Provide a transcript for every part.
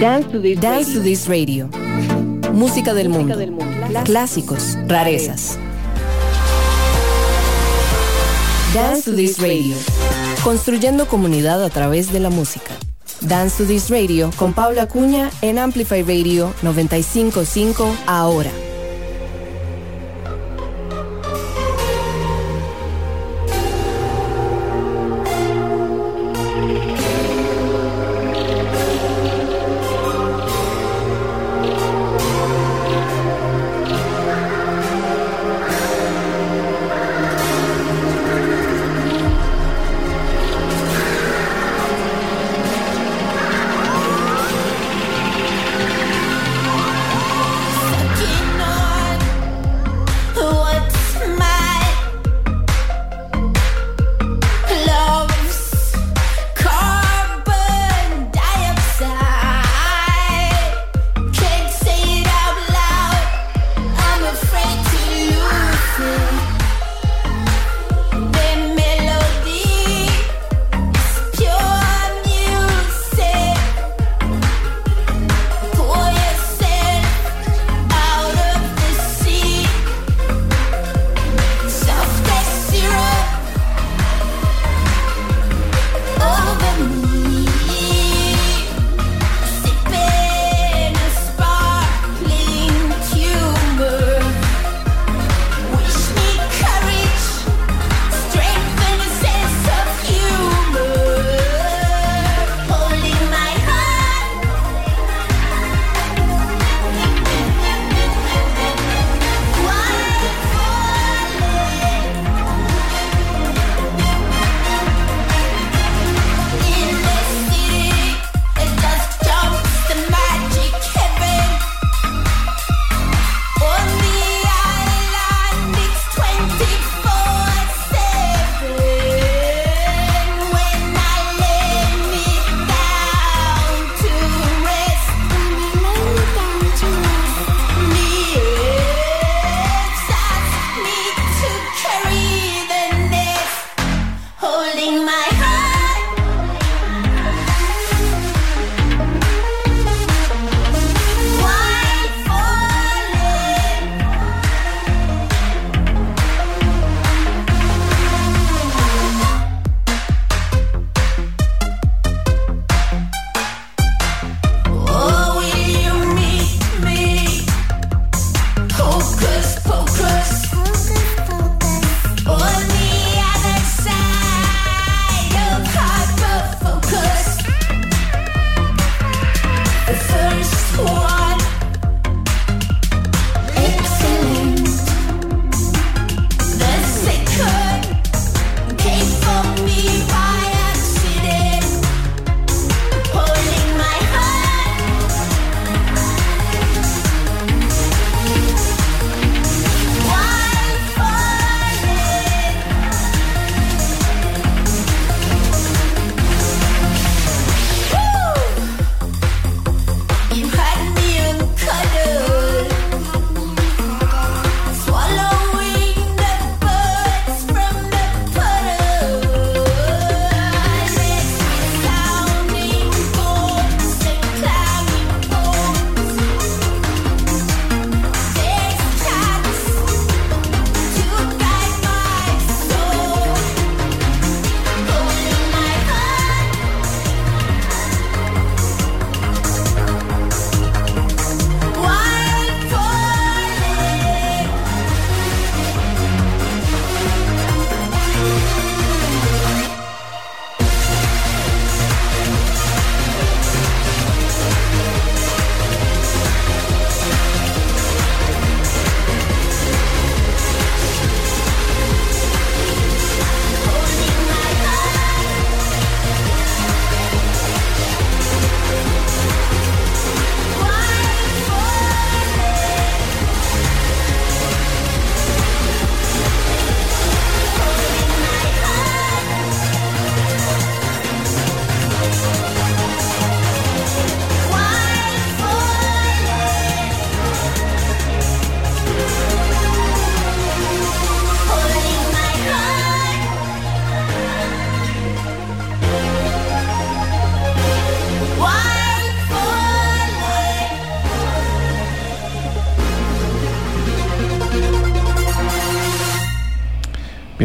Dance to This, Dance to This Radio. Música del mundo. del mundo. Clásicos, rarezas. Dance to This Radio. Construyendo comunidad a través de la música. Dance to This Radio con Paula Cuña en Amplify Radio 955 ahora.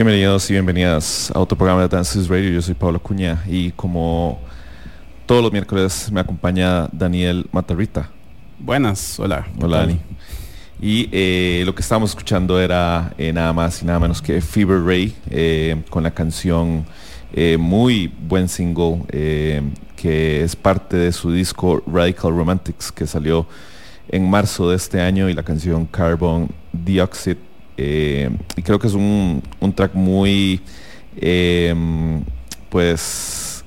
Bienvenidos y bienvenidas a otro programa de Dances Radio. Yo soy Pablo Cuña y como todos los miércoles me acompaña Daniel Matarrita. Buenas, hola. Hola Dani. Y eh, lo que estábamos escuchando era eh, nada más y nada menos que Fever Ray eh, con la canción muy buen single que es parte de su disco Radical Romantics que salió en marzo de este año y la canción Carbon Dioxide eh, y creo que es un, track muy, em, pues,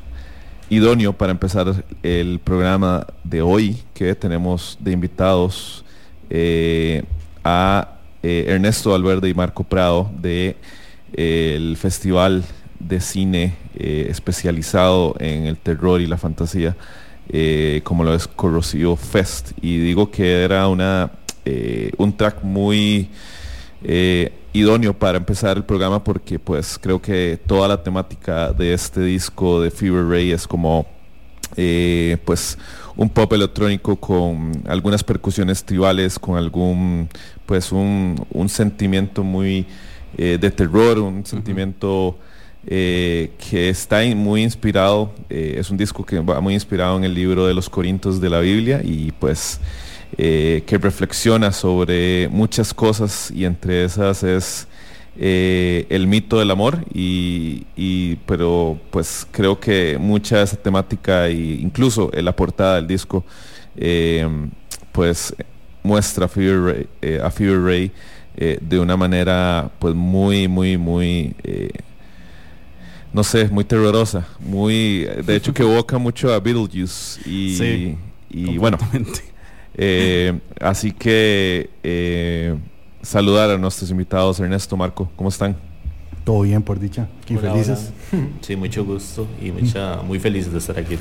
idóneo para empezar el programa de hoy, que tenemos de invitados eh, a eh, Ernesto Alverde y Marco Prado de el Festival de Cine especializado en el terror y la fantasía, como lo es Corrosivo Fest. Y digo que era una, un track muy eh, idóneo para empezar el programa porque pues creo que toda la temática de este disco de Fever Ray es como eh, pues un pop electrónico con algunas percusiones tribales, con algún pues un, sentimiento muy eh, de terror, un sentimiento que está muy inspirado, es un disco que va muy inspirado en el libro de los Corintios de la Biblia y pues eh, que reflexiona sobre muchas cosas y entre esas es eh, el mito del amor y, pero pues creo que mucha de esa temática e incluso en la portada del disco eh, pues muestra a Fever Ray, de una manera pues muy muy muy no sé, muy terrorosa, muy, de hecho que evoca mucho a Beetlejuice y, y bueno, eh, así que eh, saludar a nuestros invitados, Ernesto, Marco, ¿cómo están? Todo bien, por dicha. Aquí felices. Sí, mucho gusto y mucha, muy felices de estar aquí.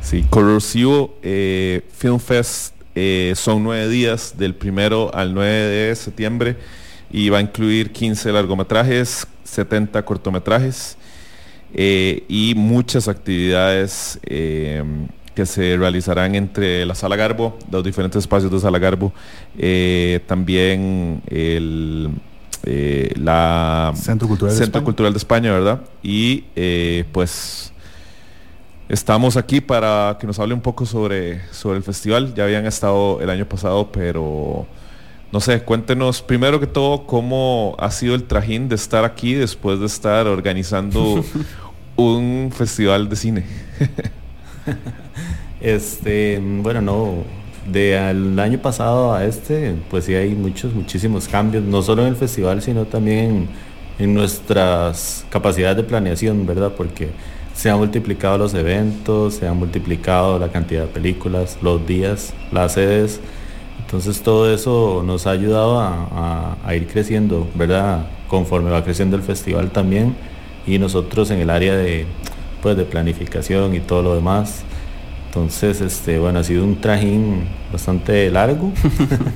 Sí, Corrosivo eh, Film Fest son nueve días, del primero al 9 de septiembre, y va a incluir 15 largometrajes, 70 cortometrajes y muchas actividades que se realizarán entre la Sala Garbo, los diferentes espacios de Sala Garbo, eh, también el eh, la Centro Cultural, Centro de, Cultural de España, ¿verdad? Y eh, pues estamos aquí para que nos hable un poco sobre, sobre el festival. Ya habían estado el año pasado, pero no sé, cuéntenos primero que todo cómo ha sido el trajín de estar aquí después de estar organizando un festival de cine. Este, bueno, no, de al año pasado a este, pues sí hay muchos, muchísimos cambios, no solo en el festival, sino también en, nuestras capacidades de planeación, ¿verdad? Porque se han multiplicado los eventos, se han multiplicado la cantidad de películas, los días, las sedes. Entonces todo eso nos ha ayudado a, ir creciendo, ¿verdad? Conforme va creciendo el festival también. Y nosotros en el área de, pues, de planificación y todo lo demás, entonces, este, bueno, ha sido un trajín bastante largo,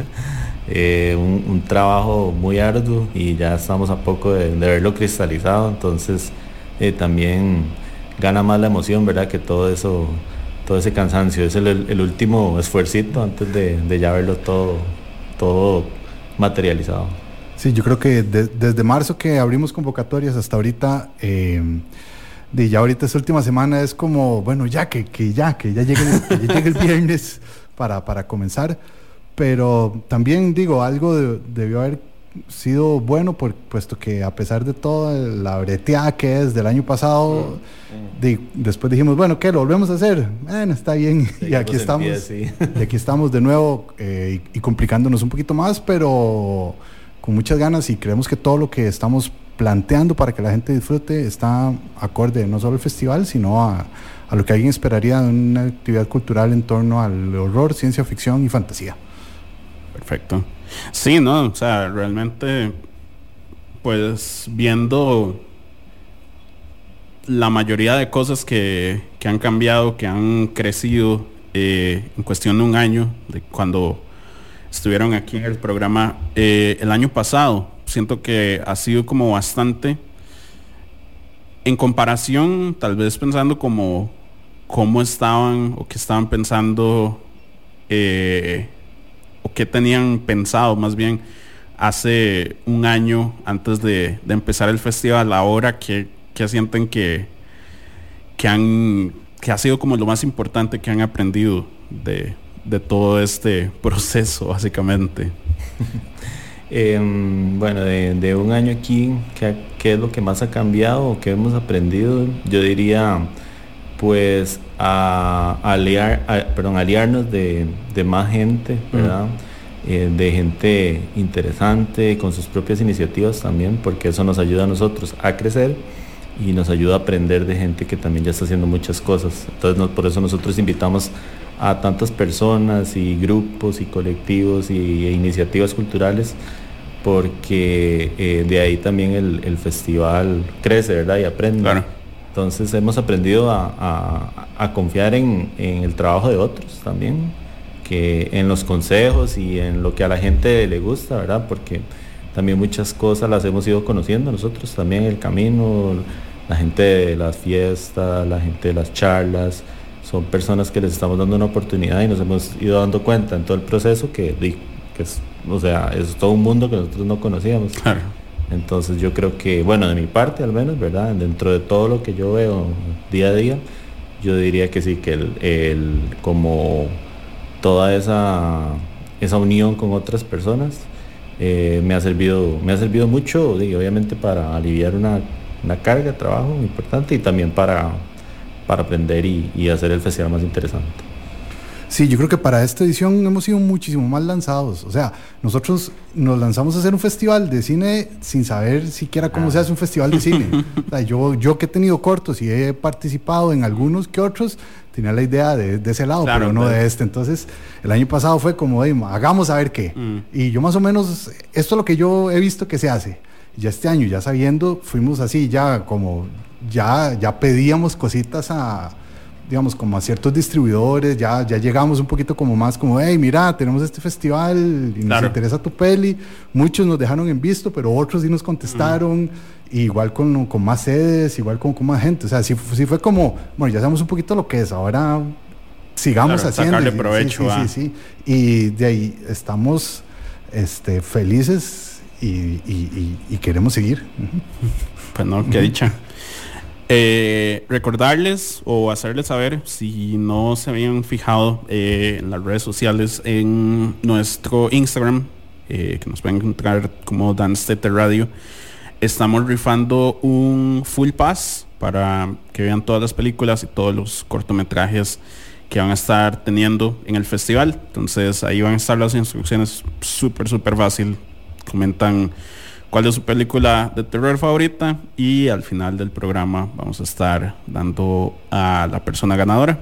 eh, un, trabajo muy arduo y ya estamos a poco de, verlo cristalizado, entonces eh, también gana más la emoción, ¿verdad? Que todo eso, todo ese cansancio, es el, último esfuercito antes de, ya verlo todo, todo materializado. Sí, yo creo que desde marzo que abrimos convocatorias hasta ahorita, eh, de ya ahorita esta última semana es como, bueno, ya que, que ya, que ya llegue, el viernes para, para comenzar. Pero también digo, algo debió haber sido bueno, por, puesto que a pesar de toda la breteada que es del año pasado, después dijimos, bueno, ¿qué? ¿Lo volvemos a hacer? Bueno, está bien. y aquí estamos. y aquí estamos de nuevo eh, y complicándonos un poquito más, pero con muchas ganas y creemos que todo lo que estamos planteando para que la gente disfrute está acorde no solo al festival, sino a, a lo que alguien esperaría de una actividad cultural en torno al horror, ciencia ficción y fantasía. Perfecto. Sí, no, o sea, realmente, pues viendo la mayoría de cosas que, que han cambiado, que han crecido eh, en cuestión de un año, de cuando estuvieron aquí en el programa eh, el año pasado, siento que ha sido como bastante, en comparación, tal vez pensando como cómo estaban o qué estaban pensando eh, o qué tenían pensado más bien hace un año antes de, empezar el festival, ahora que, sienten que, que, han, que ha sido como lo más importante que han aprendido de, todo este proceso, básicamente? Em, bueno, de, un año aquí, ¿qué, es lo que más ha cambiado o qué hemos aprendido? Yo diría, pues, a, aliar, perdón, aliarnos de, más gente, ¿verdad? Eh, de gente interesante, con sus propias iniciativas también, porque eso nos ayuda a nosotros a crecer y nos ayuda a aprender de gente que también ya está haciendo muchas cosas. Entonces por eso nosotros invitamos a tantas personas y grupos y colectivos y, e iniciativas culturales porque eh, de ahí también el, festival crece, ¿verdad? Y aprende. Entonces hemos aprendido a, confiar en, en, el trabajo de otros también en los consejos y en lo que a la gente le gusta, ¿verdad? Porque también muchas cosas las hemos ido conociendo nosotros también el camino, la gente de las fiestas, la gente de las charlas, son personas que les estamos dando una oportunidad y nos hemos ido dando cuenta en todo el proceso que, que es, o sea, es todo un mundo que nosotros no conocíamos. Entonces yo creo que, bueno, de mi parte al menos, ¿verdad? Dentro de todo lo que yo veo día a día, yo diría que sí, que el, el como toda esa, esa unión con otras personas eh, me, ha servido, me ha servido mucho, obviamente para aliviar una, carga de trabajo importante y también para, para aprender y, y hacer el festival más interesante. Sí, yo creo que para esta edición hemos sido muchísimo más lanzados. O sea, nosotros nos lanzamos a hacer un festival de cine sin saber siquiera cómo se hace un festival de cine. yo, yo que he tenido cortos y he participado en algunos que otros, tenía la idea de, ese lado, pero no de este. Entonces, el año pasado fue como, hagamos a ver qué. Mm. Y yo más o menos, esto es lo que yo he visto que se hace. Ya este año, ya sabiendo, fuimos así, ya como, ya, ya pedíamos cositas a digamos, como a ciertos distribuidores, ya, ya llegamos un poquito como más como, hey, mira, tenemos este festival y nos interesa tu peli. Muchos nos dejaron en visto, pero otros sí nos contestaron. Igual con, con, más sedes, igual con, con, más gente. O sea, sí, sí, fue como, bueno, ya sabemos un poquito lo que es, ahora sigamos haciendo. Sacarle provecho. Sí, sí, sí, Y de ahí estamos este, felices y, y, y, queremos seguir. Pues no, qué dicha. Eh, recordarles o hacerles saber si no se habían fijado eh, en las redes sociales en nuestro Instagram, eh, que nos pueden encontrar como Dance Radio. Estamos rifando un full pass para que vean todas las películas y todos los cortometrajes que van a estar teniendo en el festival. Entonces ahí van a estar las instrucciones súper, súper fácil. Comentan cuál es su película de terror favorita y al final del programa vamos a estar dando a la persona ganadora.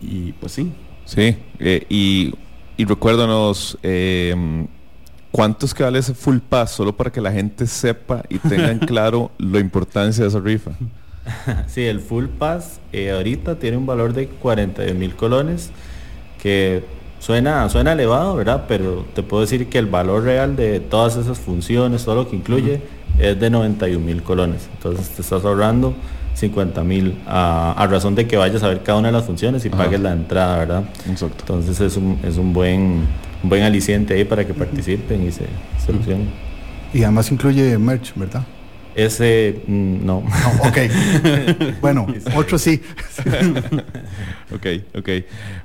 Y pues sí. Sí, eh, y, y, recuérdanos eh, cuántos que vale ese full pass, solo para que la gente sepa y tengan claro la importancia de esa rifa. Sí, el full pass eh, ahorita tiene un valor de 42 mil colones que Suena, suena elevado, ¿verdad? Pero te puedo decir que el valor real de todas esas funciones, todo lo que incluye, es de 91 mil colones. Entonces te estás ahorrando 50 mil a, razón de que vayas a ver cada una de las funciones y pagues la entrada, ¿verdad? Exacto. Entonces es un, es un buen, buen aliciente ahí para que participen y se solucionen. Y además incluye merch, ¿verdad? Ese mm, no. ok. bueno, otro sí. ok, ok.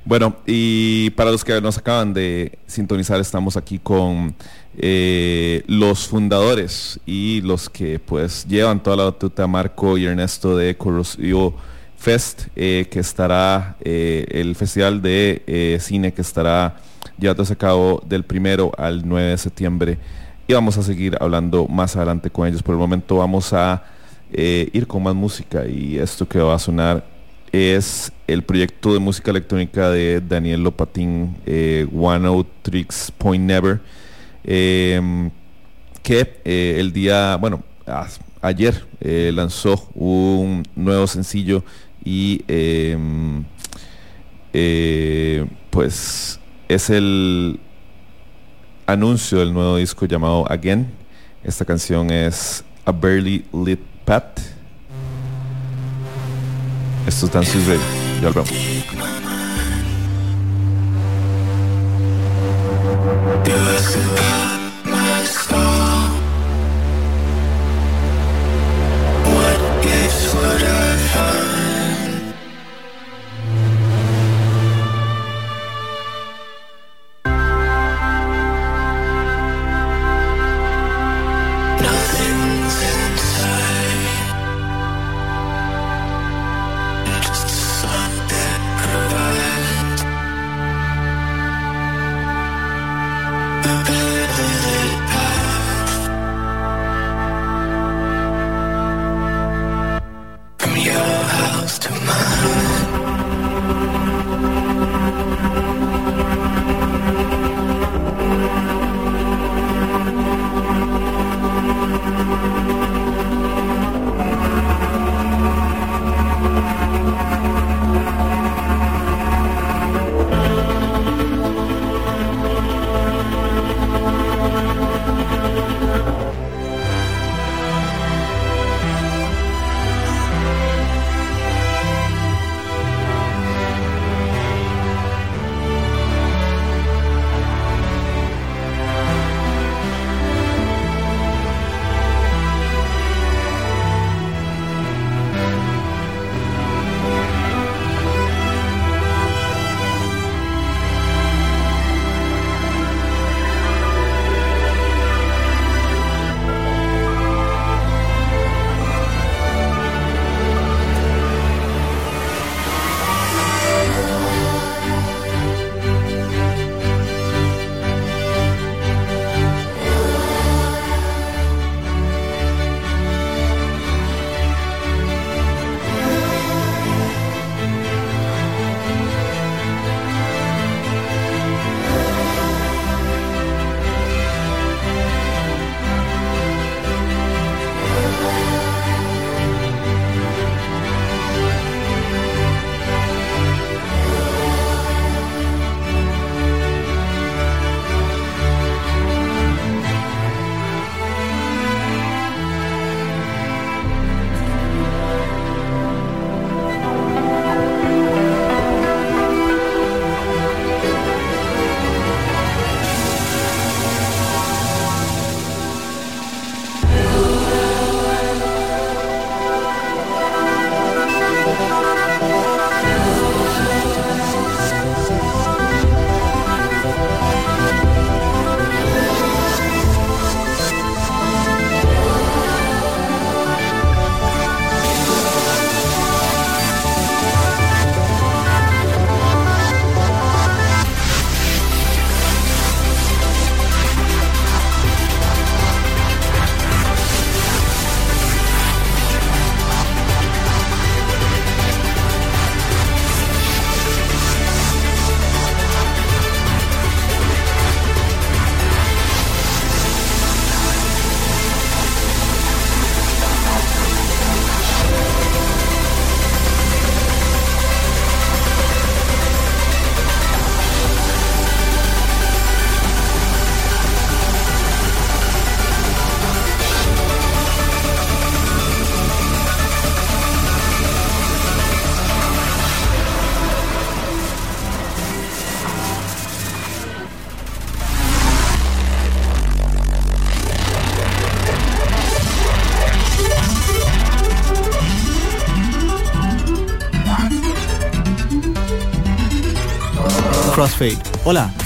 Bueno, y para los que nos acaban de sintonizar, estamos aquí con eh, los fundadores y los que pues llevan toda la batuta, Marco y Ernesto de Corrosivo Fest, eh, que estará, eh, el festival de cine que estará llevándose a cabo del primero al 9 de septiembre y vamos a seguir hablando más adelante con ellos. Por el momento vamos a eh, ir con más música y esto que va a sonar es el proyecto de música electrónica de Daniel Lopatín, eh, One Out Tricks Point Never, em, que eh, el día, bueno, ayer lanzó un nuevo sencillo y em, pues es el anuncio del nuevo disco llamado Again. Esta canción es A Barely Lit Path. Esto es Radio. Ya lo.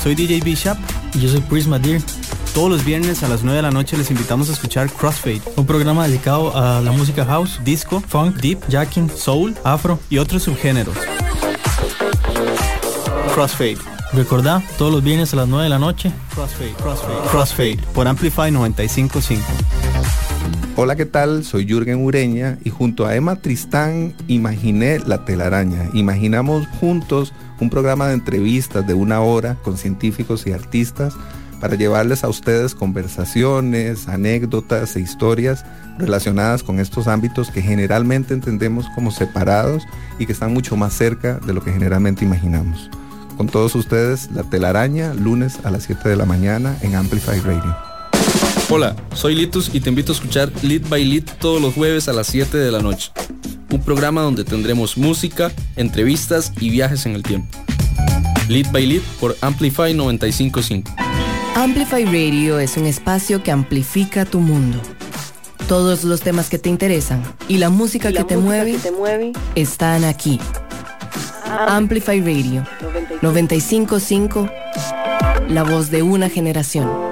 Soy DJ Bishop y yo soy Prisma Deer. Todos los viernes a las 9 de la noche les invitamos a escuchar Crossfade, un programa dedicado a la música house, disco, funk, deep, jacking, soul, afro y otros subgéneros. Crossfade. Recordá, todos los viernes a las 9 de la noche. Crossfade, Crossfade, Crossfade por Amplify 955. Hola, ¿qué tal? Soy Jürgen Ureña y junto a Emma Tristán imaginé La telaraña. Imaginamos juntos un programa de entrevistas de una hora con científicos y artistas para llevarles a ustedes conversaciones, anécdotas e historias relacionadas con estos ámbitos que generalmente entendemos como separados y que están mucho más cerca de lo que generalmente imaginamos. Con todos ustedes, La Telaraña, lunes a las 7 de la mañana en Amplify Radio. Hola, soy Litus y te invito a escuchar Lit by Lit todos los jueves a las 7 de la noche. Un programa donde tendremos música, entrevistas y viajes en el tiempo. Lit by Lit por Amplify 955. Amplify Radio es un espacio que amplifica tu mundo. Todos los temas que te interesan y la música, que, te mueve, están aquí. Amplify Radio 955, la voz de una generación.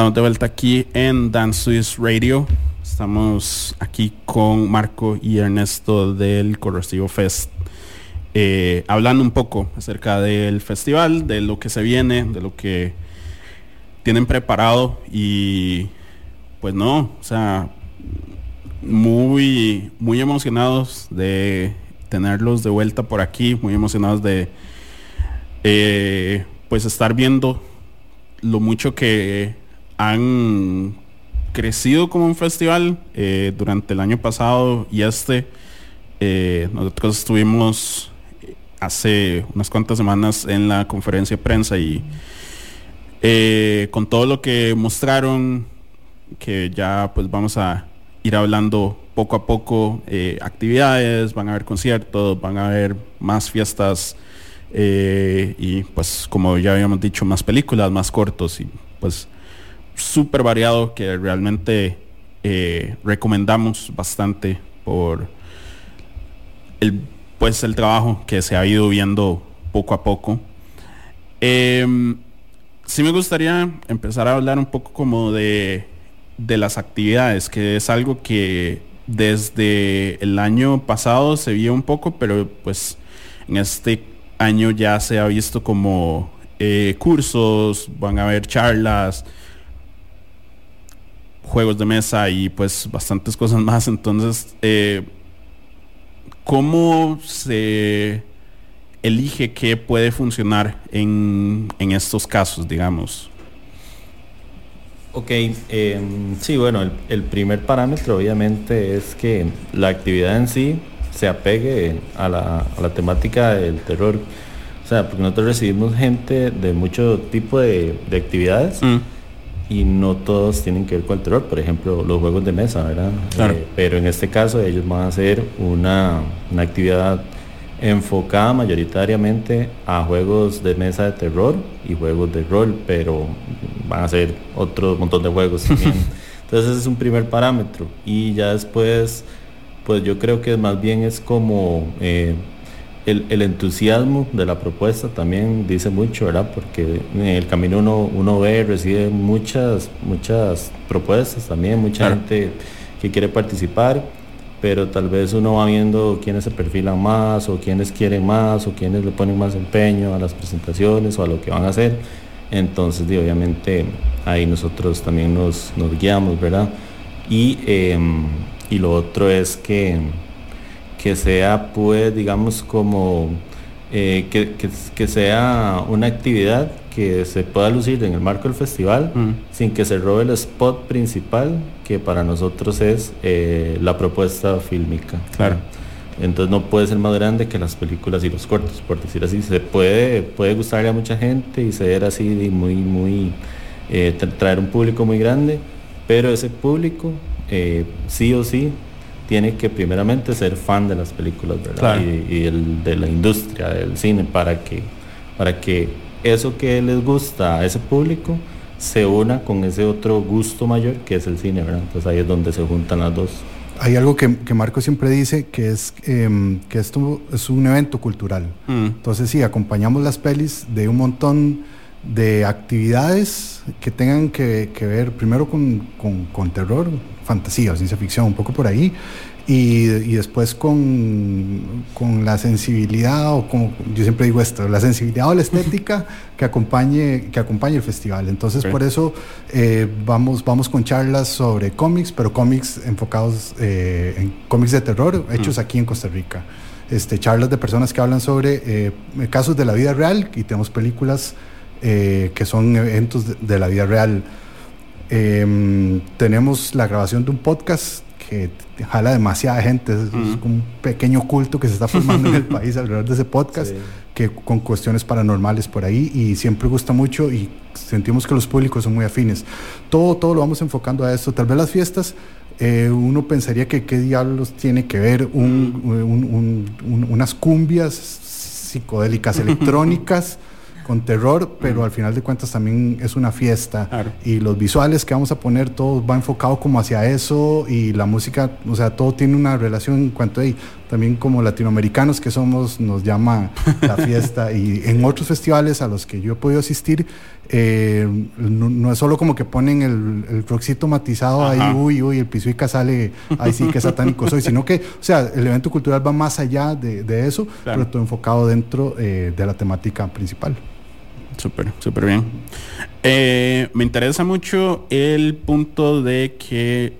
Estamos de vuelta aquí en Dance Swiss Radio. Estamos aquí con Marco y Ernesto del Corrosivo Fest. Eh, hablando un poco acerca del festival, de lo que se viene, de lo que tienen preparado y pues no, o sea, muy, muy emocionados de tenerlos de vuelta por aquí, muy emocionados de eh, pues estar viendo lo mucho que han crecido como un festival eh, durante el año pasado y este. Eh, nosotros estuvimos hace unas cuantas semanas en la conferencia de prensa y eh, con todo lo que mostraron, que ya pues vamos a ir hablando poco a poco actividades, van a haber conciertos, van a haber más fiestas y pues como ya habíamos dicho, más películas, más cortos y pues súper variado que realmente eh, recomendamos bastante por el, pues, el trabajo que se ha ido viendo poco a poco. Eh, sí me gustaría empezar a hablar un poco como de, de las actividades, que es algo que desde el año pasado se vio un poco, pero pues en este año ya se ha visto como eh, cursos, van a haber charlas, juegos de mesa y pues bastantes cosas más. Entonces, eh, ¿cómo se elige qué puede funcionar en, estos casos, digamos? Ok, eh, sí, bueno, el, primer parámetro obviamente es que la actividad en sí se apegue a la, temática del terror. O sea, porque nosotros recibimos gente de mucho tipo de, actividades. Mm y no todos tienen que ver con el terror, por ejemplo, los juegos de mesa, ¿verdad? Eh, pero en este caso ellos van a hacer una, una, actividad enfocada mayoritariamente a juegos de mesa de terror y juegos de rol, pero van a hacer otro montón de juegos también. Entonces ese es un primer parámetro y ya después, pues yo creo que más bien es como... Eh, el, entusiasmo de la propuesta también dice mucho, ¿verdad? Porque en el camino uno, uno ve, recibe muchas, muchas propuestas también, mucha gente que quiere participar, pero tal vez uno va viendo quiénes se perfilan más o quiénes quieren más o quiénes le ponen más empeño a las presentaciones o a lo que van a hacer. Entonces, obviamente, ahí nosotros también nos, nos guiamos, ¿verdad? Y, em, y lo otro es que que sea pues digamos como eh, que, sea una actividad que se pueda lucir en el marco del festival mm. sin que se robe el spot principal que para nosotros es eh, la propuesta fílmica. Claro. Entonces no puede ser más grande que las películas y los cortos, por decir así. Se puede, puede gustarle a mucha gente y ser así muy, muy, eh, traer un público muy grande, pero ese público sí o sí tiene que primeramente ser fan de las películas, ¿verdad? Y, el, de la industria del cine para que, para que eso que les gusta a ese público se una con ese otro gusto mayor que es el cine, ¿verdad? Entonces ahí es donde se juntan las dos. Hay algo que, Marco siempre dice, que es em, que esto es un evento cultural. Mm. Entonces sí, acompañamos las pelis de un montón de actividades que tengan que, ver primero con, con, terror, fantasía o ciencia ficción, un poco por ahí, y, después con, con, la sensibilidad, o como yo siempre digo esto, la sensibilidad o la estética que acompañe, que acompañe el festival. Entonces por eso eh, vamos, vamos con charlas sobre cómics, pero cómics enfocados eh, en cómics de terror hechos aquí en Costa Rica. Este, charlas de personas que hablan sobre eh, casos de la vida real y tenemos películas eh, que son eventos de, la vida real. Em, tenemos la grabación de un podcast que jala demasiada gente, es, un pequeño culto que se está formando en el país alrededor de ese podcast, que con cuestiones paranormales por ahí y siempre gusta mucho y sentimos que los públicos son muy afines. Todo, todo lo vamos enfocando a esto. Tal vez las fiestas eh, uno pensaría que qué diablos tiene que ver unas cumbias psicodélicas electrónicas con terror, pero al final de cuentas también es una fiesta. Y los visuales que vamos a poner, todo va enfocado como hacia eso y la música, o sea, todo tiene una relación en cuanto a también como latinoamericanos que somos, nos llama la fiesta. y en otros festivales a los que yo he podido asistir, eh, no, es solo como que ponen el, el roxito matizado ahí, uy, uy, el pisuica sale, ahí sí, que satánico soy, sino que, o sea, el evento cultural va más allá de, eso, pero todo enfocado dentro eh, de la temática principal. Súper, súper bien. Eh, me interesa mucho el punto de que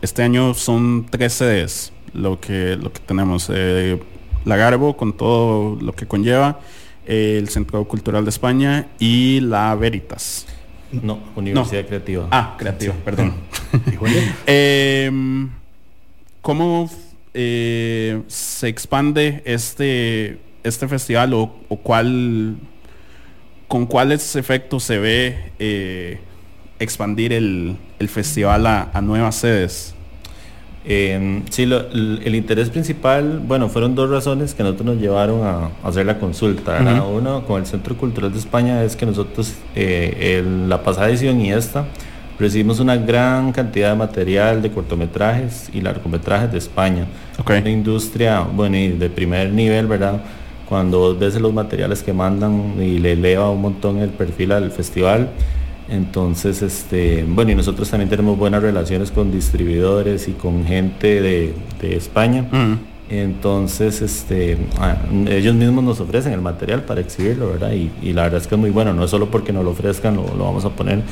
este año son tres sedes lo que, lo que tenemos. la Garbo con todo lo que conlleva el Centro Cultural de España y la Veritas. No, Universidad Creativa. Ah, Creativa, perdón. Em, ¿Cómo eh, se expande este, este festival o, cuál, con cuáles efectos se ve eh, expandir el, festival a nuevas sedes? Eh, sí, el, interés principal, bueno, fueron dos razones que nosotros nos llevaron a, hacer la consulta. Uno, con el Centro Cultural de España, es que nosotros, eh, en la pasada edición y esta, recibimos una gran cantidad de material de cortometrajes y largometrajes de España. Una industria, bueno, y de primer nivel, ¿verdad? Cuando ves los materiales que mandan y le eleva un montón el perfil al festival, entonces, este, bueno, y nosotros también tenemos buenas relaciones con distribuidores y con gente de, España. Entonces, este, ah, ellos mismos nos ofrecen el material para exhibirlo, ¿verdad? Y, la verdad es que es muy bueno, no es solo porque nos lo ofrezcan, lo, vamos a poner.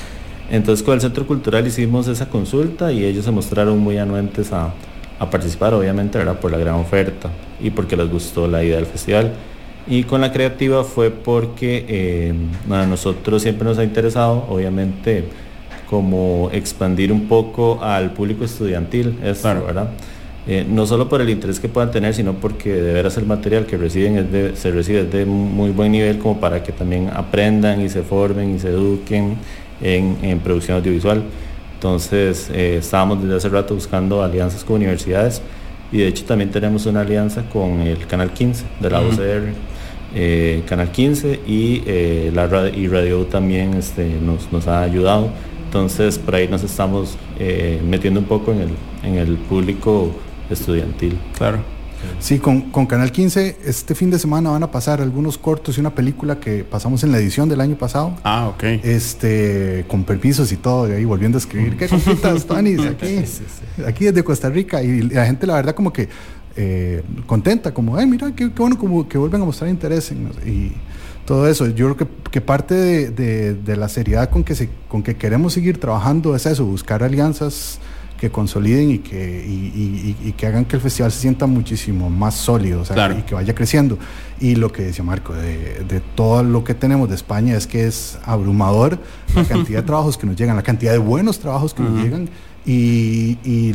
Entonces, con el Centro Cultural hicimos esa consulta y ellos se mostraron muy anuentes a, a participar, obviamente, ¿verdad? Por la gran oferta y porque les gustó la idea del festival. Y con la creativa fue porque eh, a nosotros siempre nos ha interesado, obviamente, como expandir un poco al público estudiantil, ¿verdad? Eh, no solo por el interés que puedan tener, sino porque de veras el material que reciben se recibe de muy buen nivel como para que también aprendan y se formen y se eduquen en, producción audiovisual. Entonces eh, estábamos desde hace rato buscando alianzas con universidades y de hecho también tenemos una alianza con el Canal 15 de la OCR eh, Canal 15 y, eh, la radio, y Radio también este, nos, nos, ha ayudado. Entonces por ahí nos estamos eh, metiendo un poco en el, en el público estudiantil. Claro. Sí, con, con, Canal 15 este fin de semana van a pasar algunos cortos y una película que pasamos en la edición del año pasado. Ah, ok. Este, con permisos y todo, y ahí volviendo a escribir. ¿Qué compitas, Tony? Aquí, aquí desde Costa Rica. Y la gente, la verdad, como que eh, contenta, como, ay, mira, qué, bueno como que vuelven a mostrar interés y todo eso. Yo creo que, parte de, la seriedad con que, se, con que queremos seguir trabajando es eso, buscar alianzas que consoliden y que, y, que hagan que el festival se sienta muchísimo más sólido y que vaya creciendo. Y lo que decía Marco, de, todo lo que tenemos de España es que es abrumador la cantidad de trabajos que nos llegan, la cantidad de buenos trabajos que nos llegan y,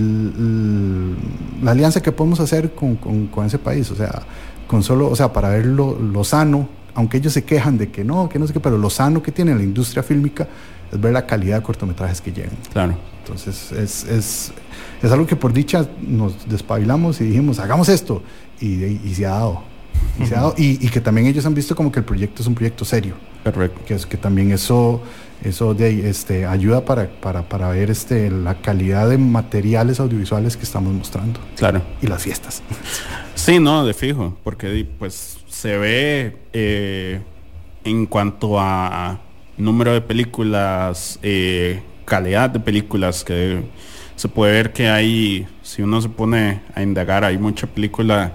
la alianza que podemos hacer con, ese país, o sea, con solo, o sea, para ver lo, sano, aunque ellos se quejan de que no, que no sé qué, pero lo sano que tiene la industria fílmica es ver la calidad de cortometrajes que llegan. Claro. Entonces, es, es, es algo que por dicha nos despabilamos y dijimos, hagamos esto, y, y se ha dado. Y, se ha dado y, que también ellos han visto como que el proyecto es un proyecto serio. Perfecto. Que, es, que también eso eso de, este, ayuda para, para, ver este, la calidad de materiales audiovisuales que estamos mostrando. Claro. Y las fiestas. Sí, no, de fijo, porque pues se ve eh, en cuanto a número de películas, eh, calidad de películas, que se puede ver que hay, si uno se pone a indagar, hay mucha película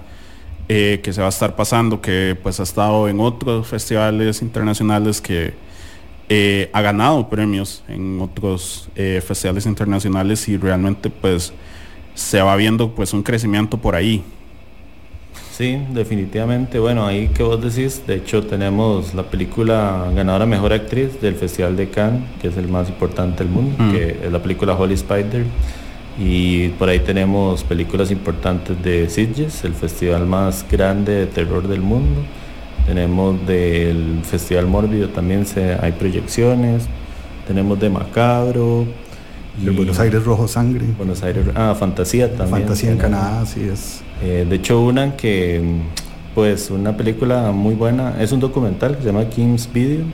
eh, que se va a estar pasando, que pues ha estado en otros festivales internacionales que eh, ha ganado premios en otros eh, festivales internacionales y realmente pues se va viendo pues un crecimiento por ahí. Sí, definitivamente. Bueno, ahí que vos decís, de hecho tenemos la película ganadora Mejor Actriz del Festival de Cannes, que es el más importante del mundo, mm. que es la película Holy Spider. Y por ahí tenemos películas importantes de Sitges, el festival más grande de terror del mundo tenemos del Festival Mórbido también se, hay proyecciones, tenemos de Macabro. De Buenos Aires Rojo Sangre. Buenos Aires, ah, Fantasía también. Fantasía en Canadá, sí es. Eh, de hecho, una que, pues, una película muy buena, es un documental que se llama King's Video.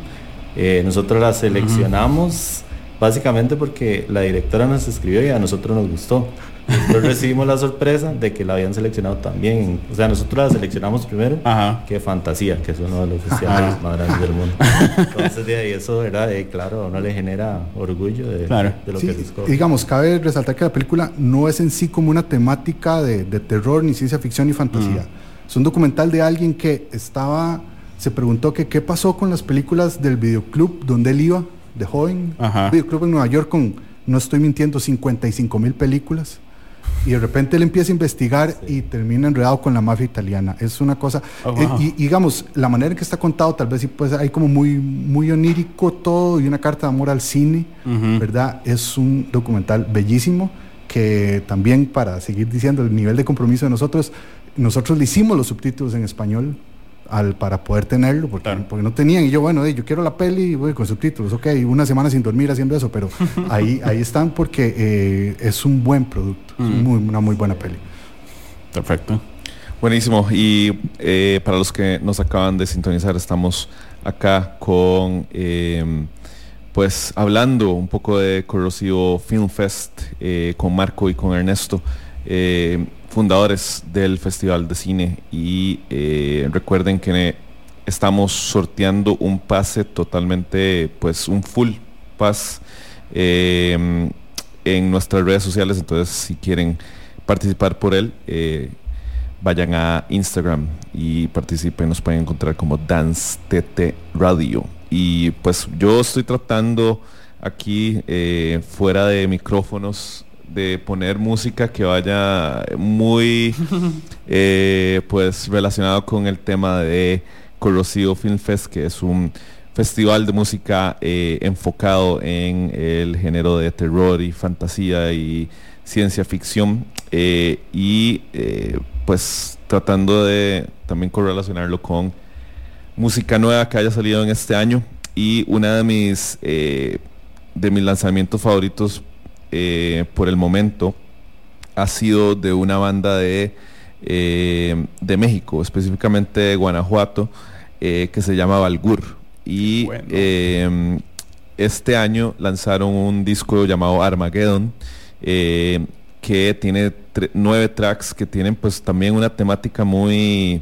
Eh, nosotros la seleccionamos básicamente porque la directora nos escribió y a nosotros nos gustó. Después recibimos la sorpresa de que la habían seleccionado también. O sea, nosotros la seleccionamos primero que Fantasía, que es uno de los festivales más grandes del mundo. Entonces, de ahí eso, ¿verdad? Eh, claro, a uno le genera orgullo de, de lo Sí, que disco. digamos, cabe resaltar que la película no es en sí como una temática de, de terror, ni ciencia ficción, ni fantasía. Es un documental de alguien que estaba, se preguntó que qué pasó con las películas del videoclub donde él iba, de joven. Ajá. Videoclub en Nueva York con, no estoy mintiendo, 55 mil películas. Y de repente él empieza a investigar y termina enredado con la mafia italiana. Es una cosa. Oh, eh, wow. y, y digamos, la manera en que está contado, tal vez sí puede ser, hay como muy, muy onírico todo y una carta de amor al cine. ¿verdad? Es un documental bellísimo que también, para seguir diciendo el nivel de compromiso de nosotros, nosotros le hicimos los subtítulos en español al, para poder tenerlo, porque, porque no tenían. Y yo, bueno, eh, yo quiero la peli voy con subtítulos, ok, una semana sin dormir haciendo eso, pero ahí, ahí están porque eh, es un buen producto, es Mm. muy- una muy buena peli. Perfecto. Buenísimo. Y eh, para los que nos acaban de sintonizar, estamos acá con, eh, pues, hablando un poco de Corrosivo Film Fest eh, con Marco y con Ernesto, eh, fundadores del Festival de Cine. Y eh, recuerden que estamos sorteando un pase totalmente, pues, un full pass eh, en nuestras redes sociales. Entonces, si quieren participar por él, vayan a Instagram y participen, nos pueden encontrar como Dance TT Radio. Y pues yo estoy tratando aquí fuera de micrófonos de poner música que vaya muy eh, pues relacionado con el tema de Corrosivo Film Fest, que es un festival de música eh, enfocado en el género de terror y fantasía y ciencia ficción eh, y eh, pues tratando de también correlacionarlo con música nueva que haya salido en este año. Y una de mis de mis lanzamientos favoritos eh, por el momento ha sido de una banda de eh, de México específicamente de Guanajuato eh, que se llama Valgur y este año lanzaron un disco llamado Armageddon que tiene nueve tracks que tienen pues también una temática muy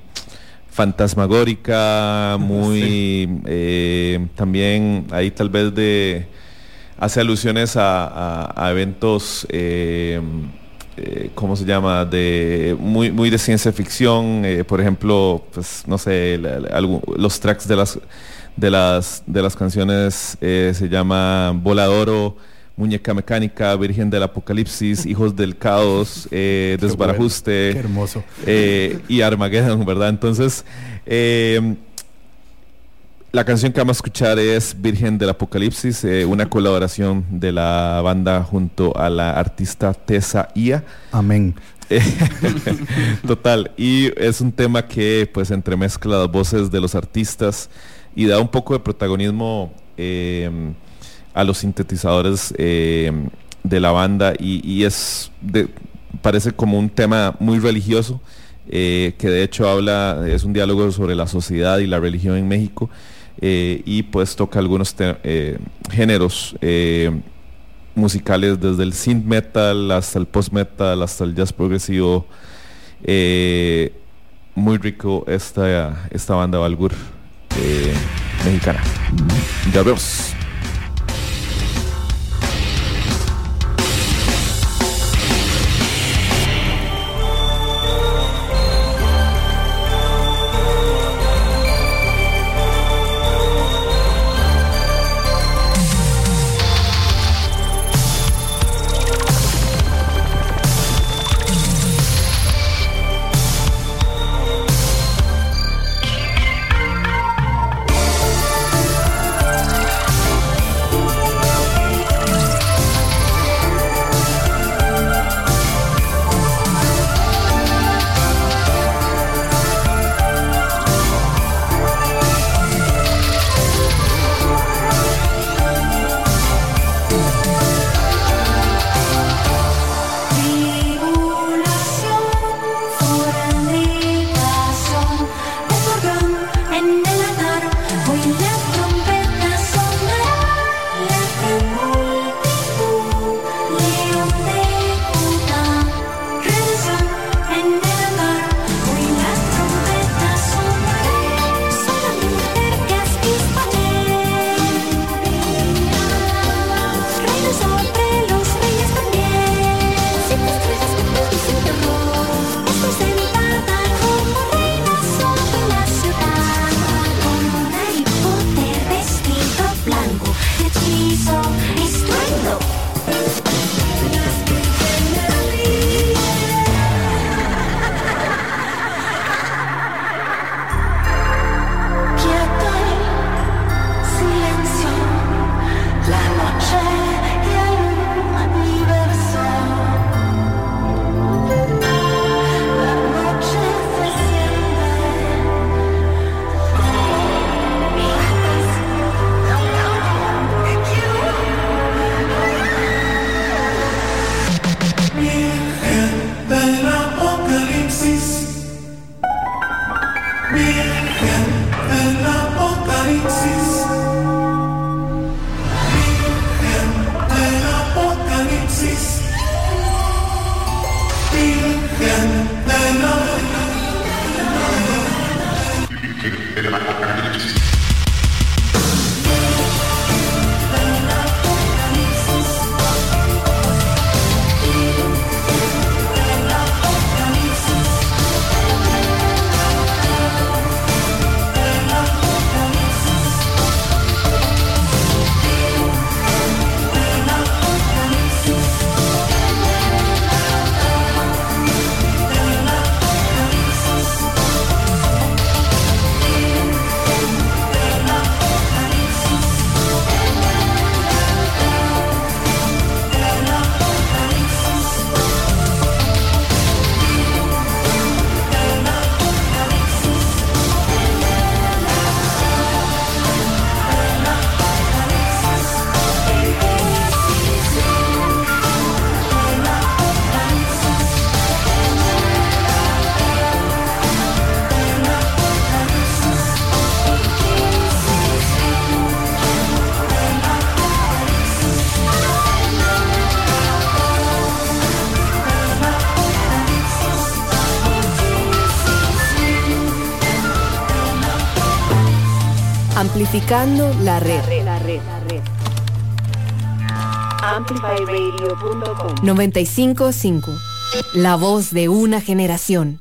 fantasmagórica, muy eh, también ahí tal vez de hace alusiones a, a- a eventos eh, eh, ¿cómo se llama? de muy muy de ciencia ficción, eh, por ejemplo, pues no sé, la- la- algún- los tracks de las de las de las canciones eh, se llama Voladoro, Muñeca Mecánica, Virgen del Apocalipsis, Hijos del Caos, eh, Qué Desbarajuste, bueno, qué hermoso. eh, y Armageddon, ¿verdad? Entonces, eh, la canción que vamos a escuchar es Virgen del Apocalipsis, eh, una colaboración de la banda junto a la artista Tessa Ia. Amén. Total, y es un tema que pues entremezcla las voces de los artistas y da un poco de protagonismo eh, a los sintetizadores eh, de la banda y, y es de- parece como un tema muy religioso eh, que de hecho habla, es un diálogo sobre la sociedad y la religión en México eh, y pues toca algunos eh, géneros eh, musicales desde el synth metal hasta el post metal hasta el jazz progresivo. Muy rico esta, esta banda Valgur mexicana. Ya vemos Amplificando la red. La red. La red. Amplifyradio.com 955. La voz de una generación.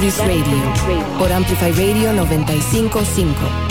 This radio por Amplify Radio 955.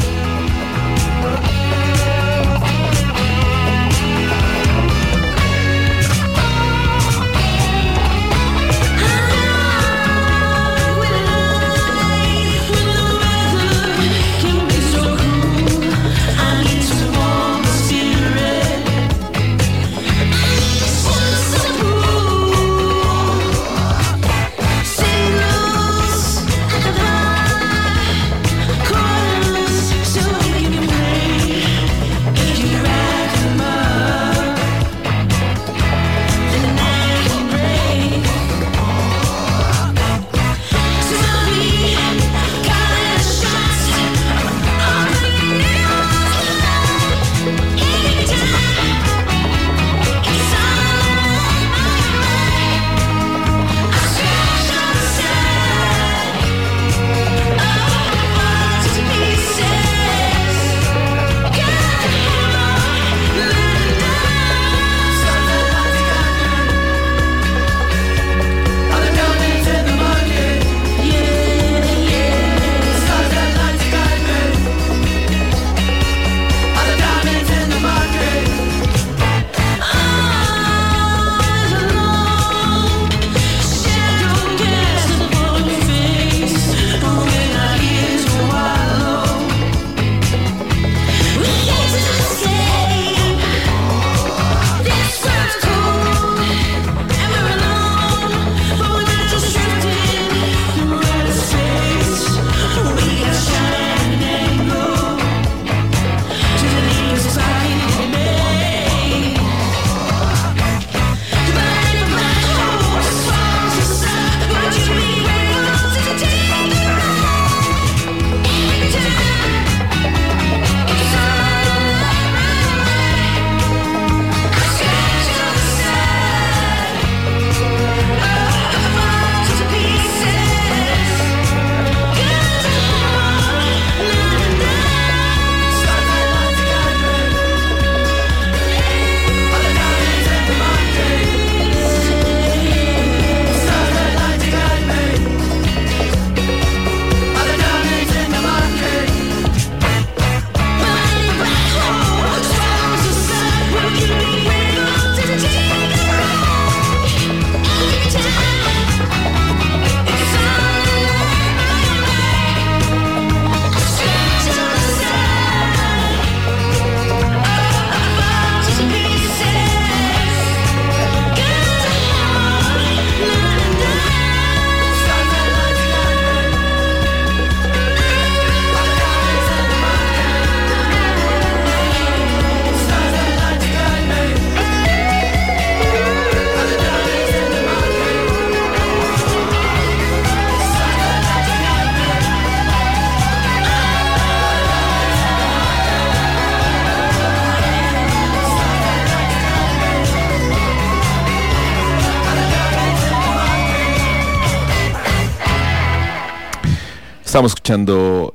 Estamos escuchando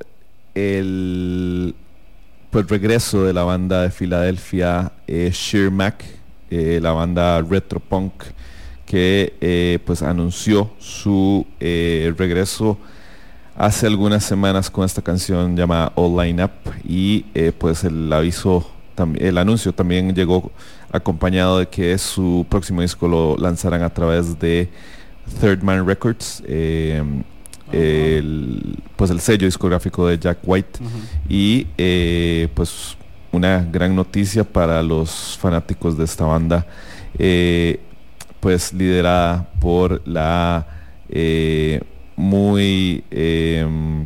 el pues, regreso de la banda de Filadelfia, eh, Sheer Mac, eh, la banda retro punk que eh, pues anunció su eh, regreso hace algunas semanas con esta canción llamada All Line Up y pues el aviso, el anuncio también llegó acompañado de que su próximo disco lo lanzarán a través de Third Man Records, el, pues el sello discográfico de Jack White. Y eh, pues una gran noticia para los fanáticos de esta banda eh, pues liderada por la eh, muy em,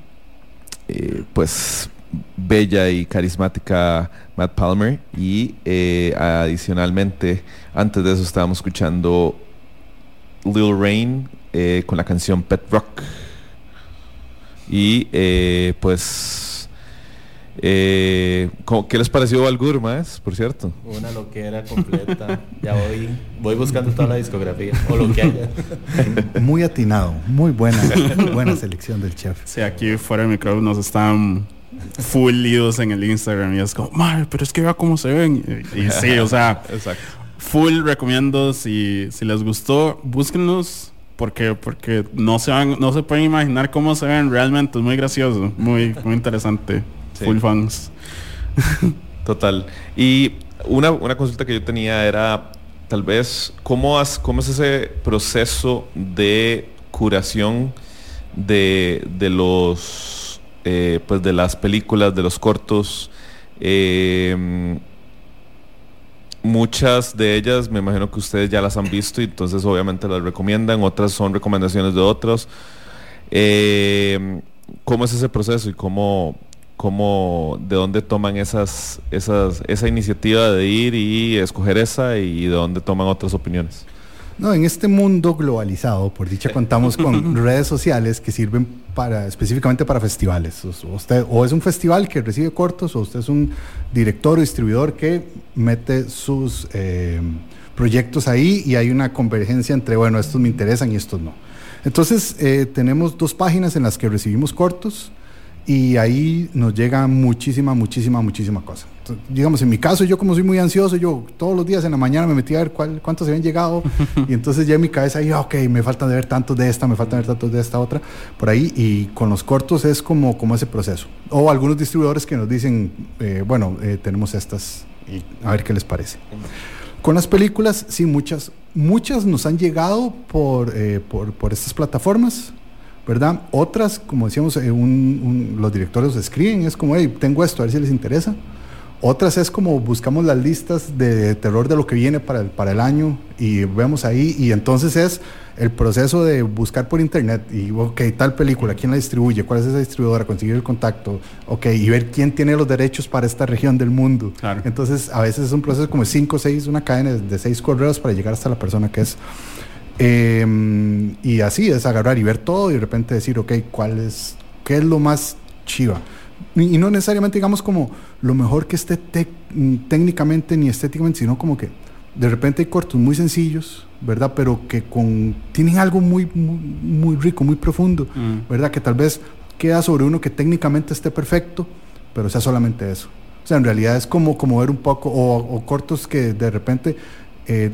eh, pues bella y carismática Matt Palmer. Y eh, adicionalmente antes de eso estábamos escuchando Lil Rain eh, con la canción Pet Rock y eh, pues eh, ¿cómo- ¿qué les pareció Balgur más por cierto? Una loquera completa. ya voy, voy buscando toda la discografía o lo que haya. Muy atinado, muy buena, muy buena selección del chef. Sí, aquí fuera de micrófono nos están full líos en el Instagram y es como, madre, pero es que vea cómo se ven. Y, y sí, o sea, Exacto. full recomiendo si, si les gustó, búsquenlos porque porque no se van, no se pueden imaginar cómo se ven realmente, es muy gracioso, muy muy interesante. Sí. Full fans. Total. Y una, una consulta que yo tenía era, tal vez, ¿cómo, has- cómo es ese proceso de curación de, de los, eh, pues de las películas, de los cortos? Eh, muchas de ellas me imagino que ustedes ya las han visto y entonces obviamente las recomiendan, otras son recomendaciones de otros. Eh, ¿Cómo es ese proceso y cómo, cómo, de dónde toman esas, esas, esa iniciativa de ir y escoger esa y de dónde toman otras opiniones? No, en este mundo globalizado, por dicha contamos con redes sociales que sirven para específicamente para festivales. Usted o es un festival que recibe cortos o usted es un director o distribuidor que mete sus eh, proyectos ahí y hay una convergencia entre, bueno, estos me interesan y estos no. Entonces, eh, tenemos dos páginas en las que recibimos cortos y ahí nos llega muchísima, muchísima, muchísima cosa. Entonces, digamos, en mi caso, yo como soy muy ansioso, yo todos los días en la mañana me metía a ver cuál, cuántos habían llegado y entonces ya en mi cabeza ahí, ok, me faltan de ver tantos de esta, me faltan de ver tantos de esta otra, por ahí y con los cortos es como, como ese proceso. O algunos distribuidores que nos dicen, eh, bueno, eh, tenemos estas y a ver qué les parece. Con las películas, sí, muchas, muchas nos han llegado por, eh, por, por estas plataformas, ¿verdad? Otras, como decíamos, eh, un- un- los directores escriben, es como, hey, tengo esto, a ver si les interesa. Otras es como buscamos las listas de terror de lo que viene para el, para el año y vemos ahí y entonces es el proceso de buscar por internet y, ok, tal película, ¿quién la distribuye? ¿Cuál es esa distribuidora? Conseguir el contacto, ok, y ver quién tiene los derechos para esta región del mundo. Claro. Entonces a veces es un proceso como cinco, seis, una cadena de, de seis correos para llegar hasta la persona que es. Eh, y así es agarrar y ver todo y de repente decir, ok, ¿cuál es, qué es lo más chiva? Y, y no necesariamente digamos como lo mejor que esté mm, técnicamente ni estéticamente, sino como que de repente hay cortos muy sencillos, ¿verdad? Pero que con, tienen algo muy, muy, muy rico, muy profundo, Mm. ¿verdad? Que tal vez queda sobre uno que técnicamente esté perfecto, pero sea solamente eso. O sea, en realidad es como, como ver un poco, o, o cortos que de repente, eh,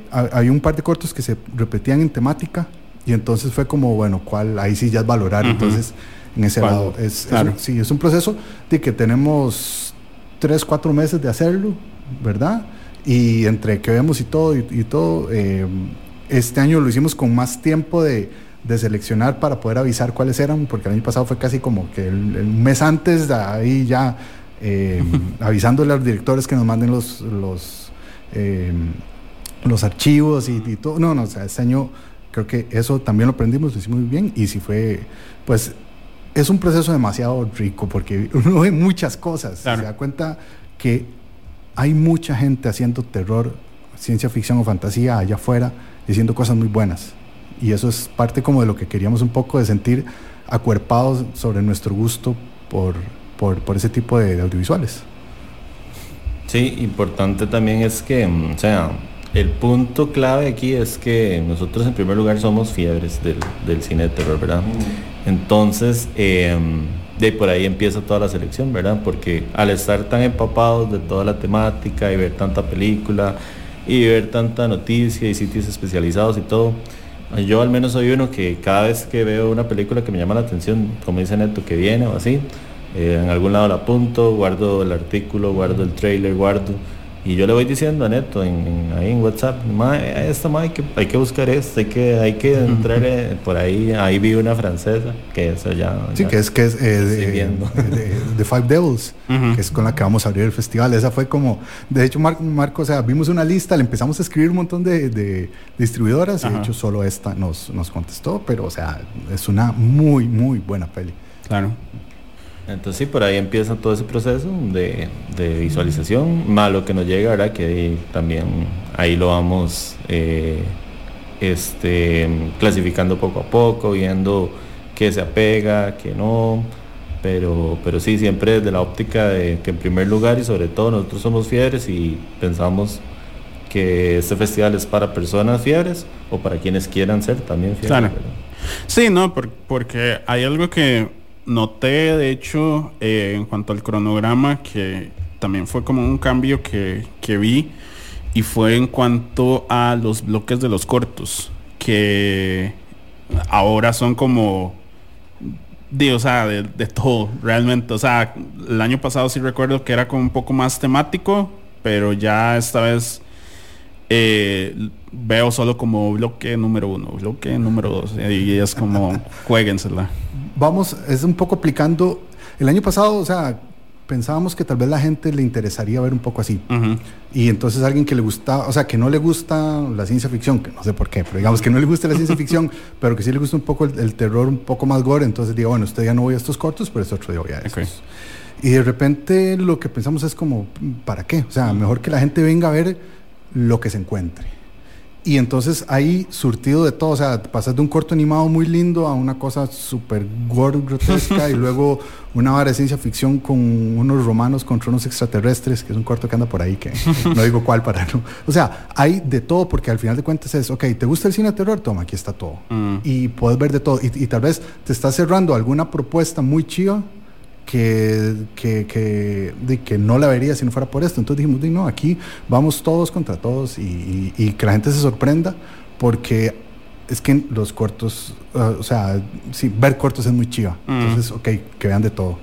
un par de cortos que se repetían en temática y entonces fue como, bueno, ¿cuál? Ahí sí ya es valorar. Entonces, en ese ¿Cuál? lado, es, es Claro. un- sí, es un proceso de que tenemos tres, cuatro meses de hacerlo, ¿verdad? Y entre que vemos y todo, y, y todo, eh, este año lo hicimos con más tiempo de, de seleccionar para poder avisar cuáles eran, porque el año pasado fue casi como que el, el mes antes, de ahí ya eh, avisándole a los directores que nos manden los, los, eh, los archivos y, y todo. No, no, o sea, este año creo que eso también lo aprendimos, lo hicimos muy bien y si fue, pues es un proceso demasiado rico porque uno ve muchas cosas, Claro. se da cuenta que hay mucha gente haciendo terror, ciencia ficción o fantasía allá afuera, diciendo cosas muy buenas. Y eso es parte como de lo que queríamos un poco de sentir acuerpados sobre nuestro gusto por, por, por ese tipo de, de audiovisuales. Sí, importante también es que, mm, o sea, el punto clave aquí es que nosotros en primer lugar somos fiebres del, del cine de terror, ¿verdad? Entonces, eh, de por ahí empieza toda la selección, ¿verdad? Porque al estar tan empapados de toda la temática y ver tanta película y ver tanta noticia y sitios especializados y todo, yo al menos soy uno que cada vez que veo una película que me llama la atención, como dice Neto, que viene o así, eh, en algún lado la apunto, guardo el artículo, guardo el trailer, guardo y yo le voy diciendo a Neto en, ahí en WhatsApp, esta hay que, hay que buscar esto, hay que, hay que entrar por ahí, ahí vi una francesa, que eso ya... Sí, que es que es eh, de, Five Devils, que es con la que vamos a abrir el festival. Esa fue como, de hecho Marco, o sea, vimos una lista, le empezamos a escribir un montón de, distribuidoras, y de hecho solo esta nos, nos contestó, pero o sea, es una muy, muy buena peli. Claro. Entonces sí, por ahí empieza todo ese proceso de, visualización, más lo que nos llega, ¿verdad? Que también ahí lo vamos eh, este, clasificando poco a poco, viendo qué se apega, qué no, pero, pero sí, siempre desde la óptica de que en primer lugar y sobre todo nosotros somos fiebres y pensamos que este festival es para personas fiebres o para quienes quieran ser también fiebres. Sí, no, porque hay algo que noté, de hecho, eh, en cuanto al cronograma, que también fue como un cambio que, vi, y fue en cuanto a los bloques de los cortos, que ahora son como de, o de, todo, realmente. O sea, el año pasado sí recuerdo que era como un poco más temático, pero ya esta vez eh, veo solo como bloque número uno, bloque número dos, y es como, jueguensela vamos, es un poco aplicando, el año pasado, o sea, pensábamos que tal vez la gente le interesaría ver un poco así. Y entonces alguien que le gusta, o sea, que no le gusta la ciencia ficción, que no sé por qué, pero digamos que no le gusta la ciencia ficción, pero que sí le gusta un poco el, terror un poco más gore, entonces digo, bueno, usted ya no voy a estos cortos, pero este otro día voy a estos. Y de repente lo que pensamos es como, ¿para qué? O sea, mejor que la gente venga a ver lo que se encuentre. Y entonces ahí surtido de todo, o sea, pasas de un corto animado muy lindo a una cosa súper gore, grotesca y luego una vara de ciencia ficción con unos romanos contra unos extraterrestres, que es un corto que anda por ahí, que no digo cuál para no. O sea, hay de todo porque al final de cuentas es, ok, ¿te gusta el cine de terror? Toma, aquí está todo. Mm. Y puedes ver de todo. Y, y, tal vez te está cerrando alguna propuesta muy chiva que, que, que, de, que no la vería si no fuera por esto. Entonces dijimos, no, aquí vamos todos contra todos y, y, que la gente se sorprenda porque es que los cortos, uh, o sea, sí, ver cortos es muy chiva. Mm. Entonces, ok, que vean de todo.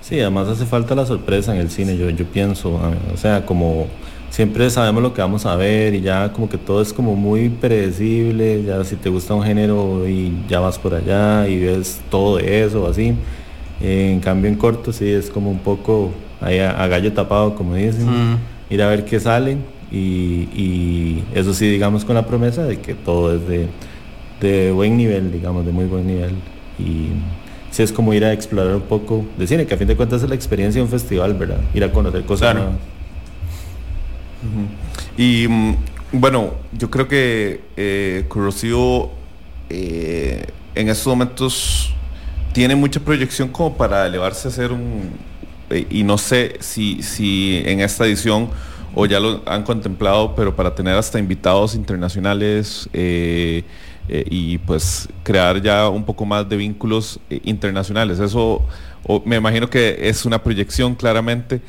Sí, además hace falta la sorpresa en el cine, yo, yo pienso, o sea, como siempre sabemos lo que vamos a ver y ya como que todo es como muy predecible, ya si te gusta un género y ya vas por allá y ves todo de eso, así en cambio en corto sí es como un poco ahí a, gallo tapado, como dicen, ir a ver qué salen y, eso sí, digamos con la promesa de que todo es de, buen nivel, digamos, de muy buen nivel. Y sí es como ir a explorar un poco de cine, que a fin de cuentas es la experiencia de un festival, ¿verdad? Ir a conocer cosas nuevas. Y mm, bueno, yo creo que eh, Corrosivo eh, en estos momentos tiene mucha proyección como para elevarse a ser un... Eh, y no sé si, si en esta edición o ya lo han contemplado, pero para tener hasta invitados internacionales eh, eh, y pues crear ya un poco más de vínculos internacionales. Eso me imagino que es una proyección claramente,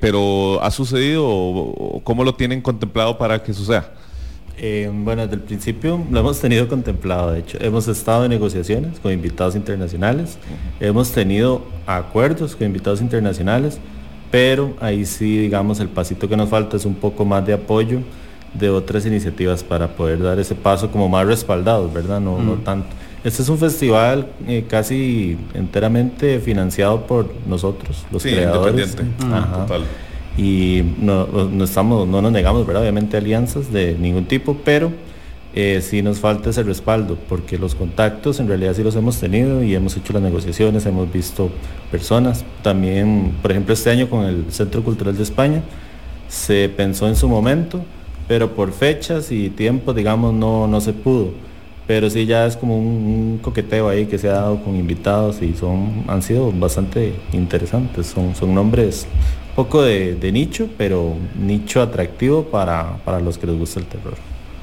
pero ¿ha sucedido o, cómo lo tienen contemplado para que suceda? Eh, bueno, desde el principio lo hemos tenido contemplado, de hecho. Hemos estado en negociaciones con invitados internacionales, hemos tenido acuerdos con invitados internacionales, pero ahí sí, digamos, el pasito que nos falta es un poco más de apoyo de otras iniciativas para poder dar ese paso como más respaldados, ¿verdad? No, no tanto. Este es un festival eh, casi enteramente financiado por nosotros, los creadores. Total y no, no, estamos, no nos negamos, ¿verdad? obviamente, alianzas de ningún tipo, pero eh, sí nos falta ese respaldo, porque los contactos en realidad sí los hemos tenido y hemos hecho las negociaciones, hemos visto personas. También, por ejemplo, este año con el Centro Cultural de España, se pensó en su momento, pero por fechas y tiempo, digamos, no, no se pudo. Pero sí ya es como un, coqueteo ahí que se ha dado con invitados y son, han sido bastante interesantes. Son, son nombres poco de, nicho, pero nicho atractivo para, los que les gusta el terror.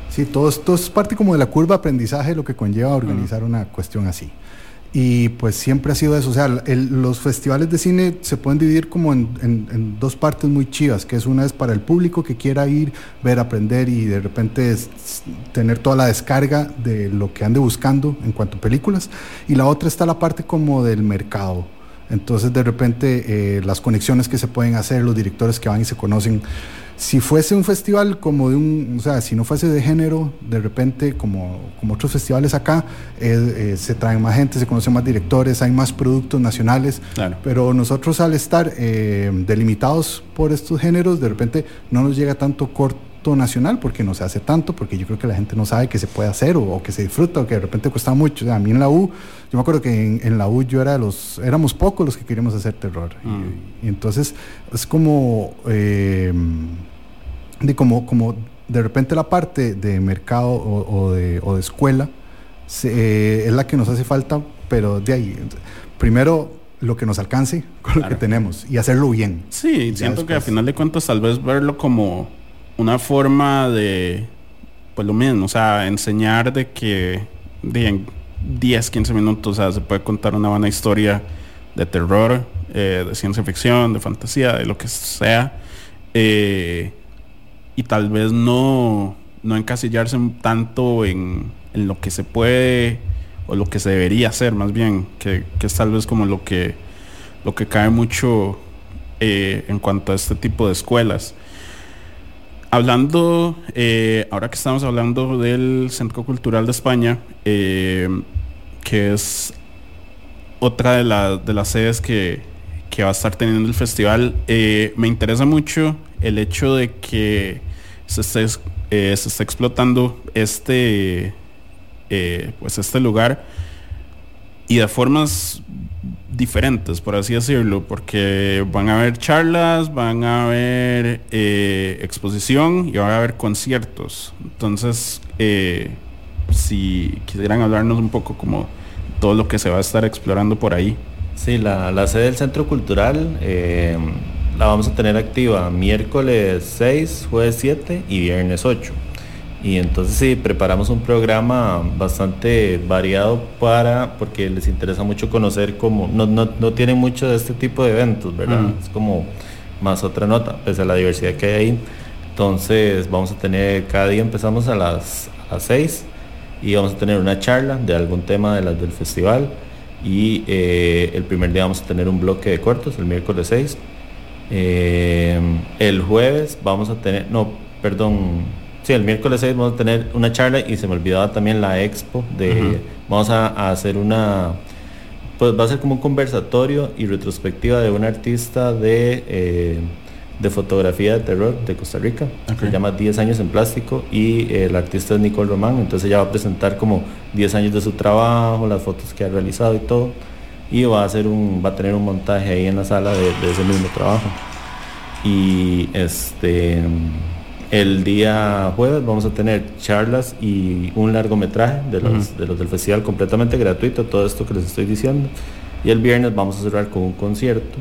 Sí, todo esto es parte como de la curva de aprendizaje lo que conlleva organizar una cuestión así. Y pues siempre ha sido eso. O sea, el- los festivales de cine se pueden dividir como en, en- en dos partes muy chivas, que es una es para el público que quiera ir, ver, aprender y de repente es- tener toda la descarga de lo que ande buscando en cuanto a películas. Y la otra está la parte como del mercado. Entonces de repente eh, las conexiones que se pueden hacer, los directores que van y se conocen. Si fuese un festival como de un, o sea, si no fuese de género, de repente como, como otros festivales acá, eh, eh, se traen más gente, se conocen más directores, hay más productos nacionales. Claro. Pero nosotros al estar eh, delimitados por estos géneros, de repente no nos llega tanto corto nacional porque no se hace tanto, porque yo creo que la gente no sabe que se puede hacer o, o que se disfruta o que de repente cuesta mucho. O sea, a mí en la U, yo me acuerdo que en, en la U yo era de los, éramos pocos los que queríamos hacer terror. Y, y entonces es como, eh, de como, como de repente la parte de mercado o, o de, o de escuela se- eh, es la que nos hace falta, pero de ahí, primero lo que nos alcance con lo que tenemos y hacerlo bien. Sí, siento que a final de cuentas tal vez verlo como una forma de, pues lo mismo, o sea, enseñar de que en 10, 15 minutos, o sea, se puede contar una buena historia de terror, eh, de ciencia ficción, de fantasía, de lo que sea. eh, y tal vez no, no encasillarse tanto en, en lo que se puede o lo que se debería hacer más bien, que, que es tal vez como lo que, lo que cae mucho eh, en cuanto a este tipo de escuelas. Hablando, eh, ahora que estamos hablando del Centro Cultural de España, eh, que es otra de, la- de las sedes que, que va a estar teniendo el festival, eh, me interesa mucho el hecho de que se esté, eh, se esté explotando este, pues este lugar y de formas diferentes, por así decirlo, porque van a haber charlas, van a haber eh, exposición y van a haber conciertos. Entonces, eh, si quisieran hablarnos un poco como todo lo que se va a estar explorando por ahí. Sí, la, la sede del Centro Cultural eh, la vamos a tener activa miércoles 6, jueves 7 y viernes 8. Y entonces sí, preparamos un programa bastante variado para, porque les interesa mucho conocer cómo, no, no, no tienen mucho de este tipo de eventos, ¿verdad? Mm. Es como más otra nota, pese a la diversidad que hay ahí. Entonces vamos a tener, cada día empezamos a las, a las 6 y vamos a tener una charla de algún tema de las del festival y eh, el primer día vamos a tener un bloque de cortos, el miércoles 6. Eh, el jueves vamos a tener, no, perdón, sí, el miércoles 6 vamos a tener una charla y se me olvidaba también la expo de, vamos a, a hacer una, pues va a ser como un conversatorio y retrospectiva de un artista de, eh, de fotografía de terror de Costa Rica, Ok. se llama 10 años en plástico y eh, el artista es Nicole Román, entonces ella va a presentar como 10 años de su trabajo, las fotos que ha realizado y todo, y va a hacer un, va a tener un montaje ahí en la sala de, de ese mismo trabajo. Y este el día jueves vamos a tener charlas y un largometraje de los, de los del festival completamente gratuito, todo esto que les estoy diciendo. Y el viernes vamos a cerrar con un concierto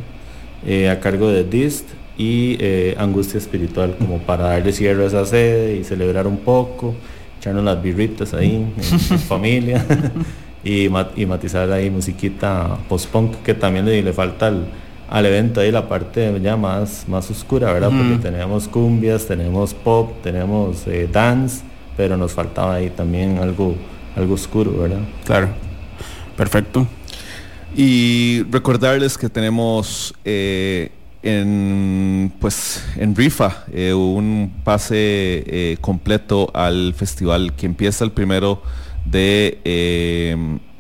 eh, a cargo de Dist y eh, Angustia Espiritual, como para darle cierre a esa sede y celebrar un poco, echarnos las birritas ahí en, en familia y matizar ahí musiquita post-punk que también le, le falta al, al evento ahí la parte ya más, más oscura, ¿verdad? Porque tenemos cumbias, tenemos pop, tenemos eh, dance, pero nos faltaba ahí también algo, algo oscuro, ¿verdad? Claro. Perfecto. Y recordarles que tenemos eh, en pues en rifa eh, un pase eh, completo al festival que empieza el primero de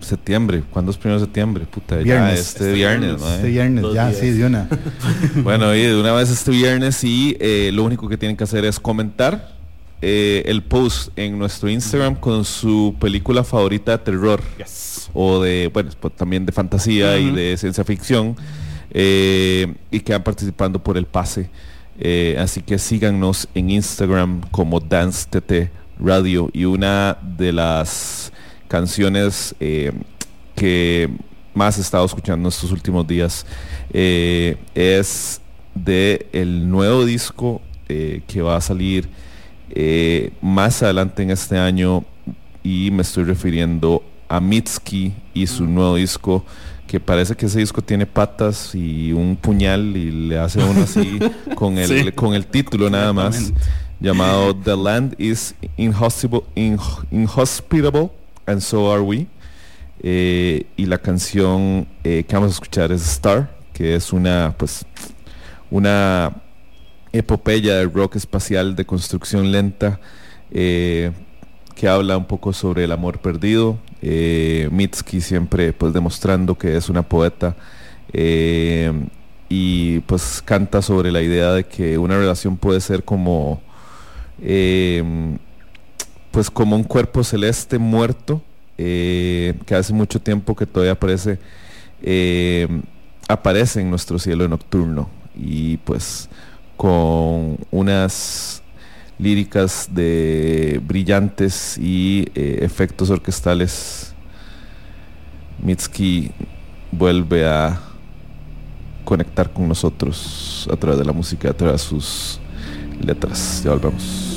septiembre. ¿Cuándo es primero de septiembre? Puta, ya Viernes. este, Este viernes, viernes. ¿no? Este viernes, Dos ya, días. sí, de una. Bueno, y de una vez este viernes y eh, lo único que tienen que hacer es comentar eh, el post en nuestro Instagram con su película favorita de terror o de, bueno, pues, también de fantasía y de ciencia ficción eh, y quedan participando por el pase. Eh, así que síganos en Instagram como Dance TT Radio y una de las canciones eh, que más he estado escuchando estos últimos días eh, es de el nuevo disco eh, que va a salir más adelante en este año y me estoy refiriendo a Mitski y su nuevo disco que parece que ese disco tiene patas y un puñal y le hace uno así con el, Sí. con el título nada más llamado The Land is Inhospitable, Inho- Inhospitable and So Are We. Eh, y la canción eh, que vamos a escuchar es Star, que es una pues una epopeya de rock espacial de construcción lenta eh, que habla un poco sobre el amor perdido. Mitski siempre pues demostrando que es una poeta y pues canta sobre la idea de que una relación puede ser como pues como un cuerpo celeste muerto eh, que hace mucho tiempo que todavía aparece eh, aparece en nuestro cielo nocturno y pues con unas líricas de brillantes y eh, efectos orquestales Mitski vuelve a conectar con nosotros a través de la música, a través de sus letras. Ya volvemos.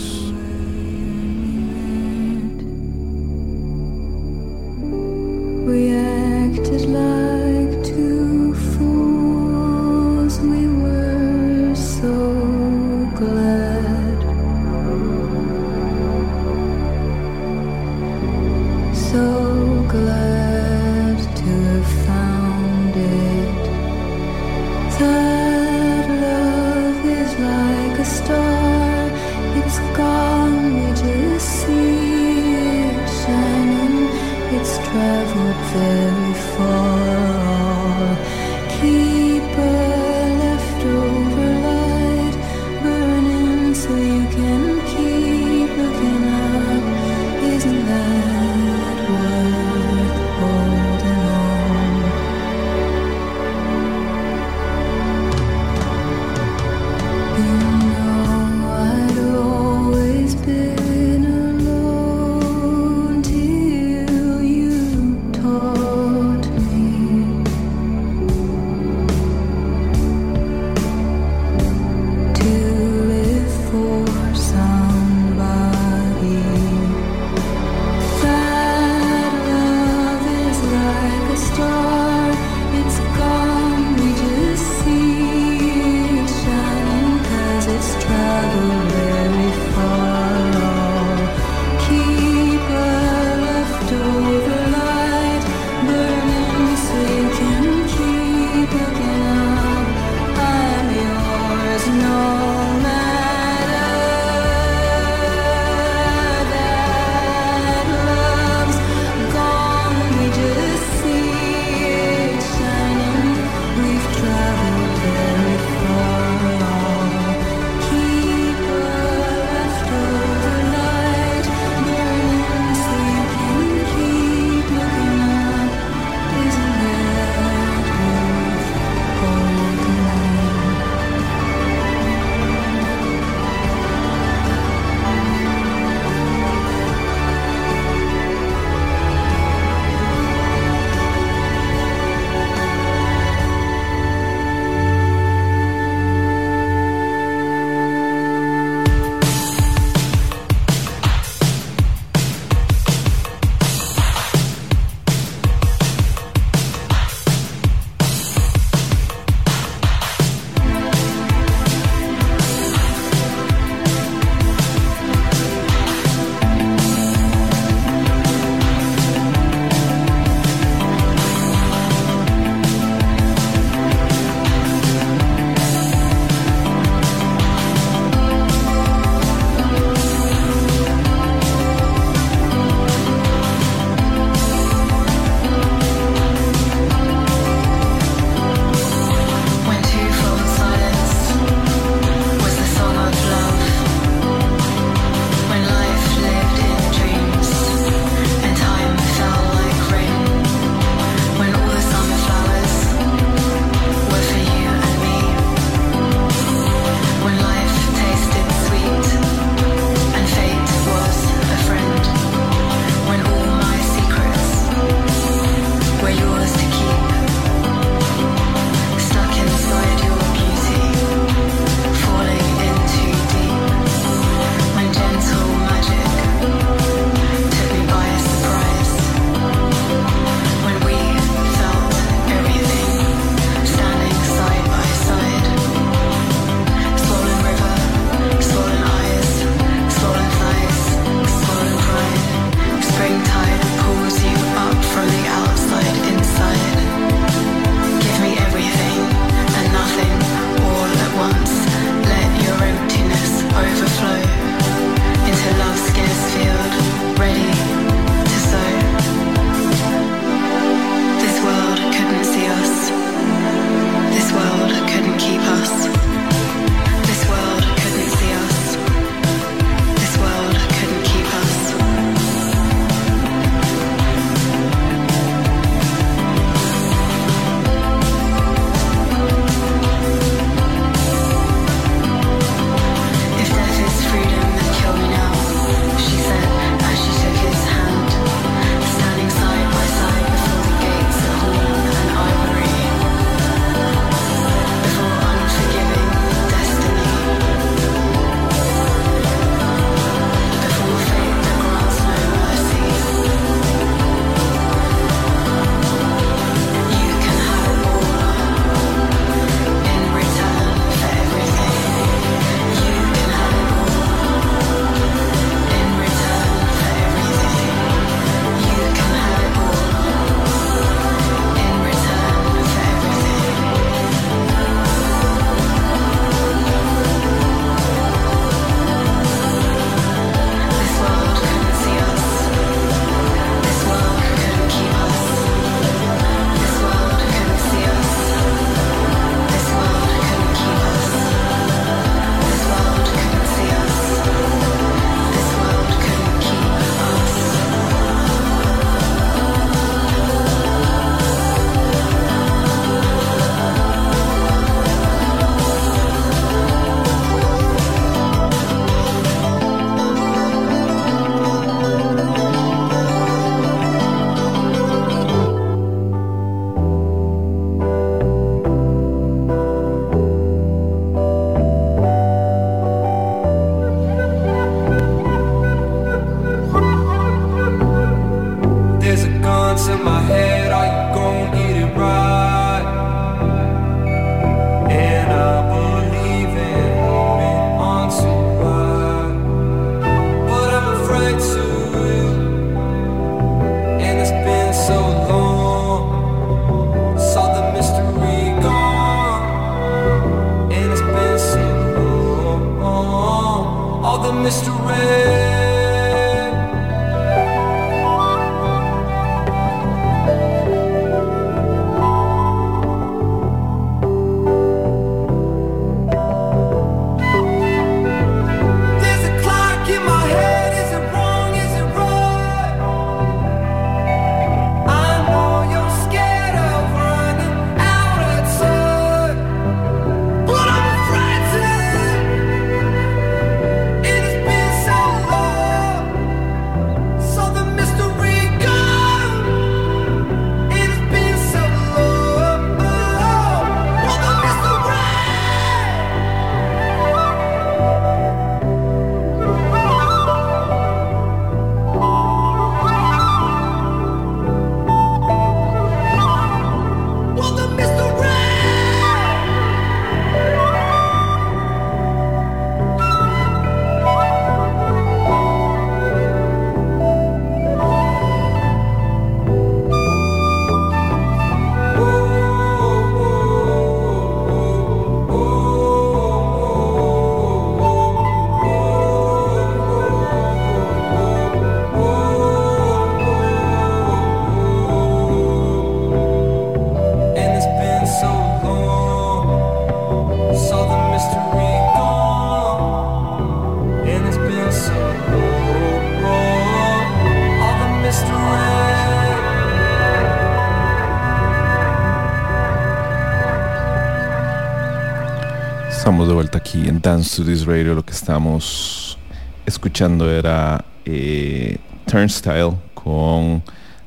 Aquí en Dance to This Radio. Lo que estamos escuchando era eh, Turnstile con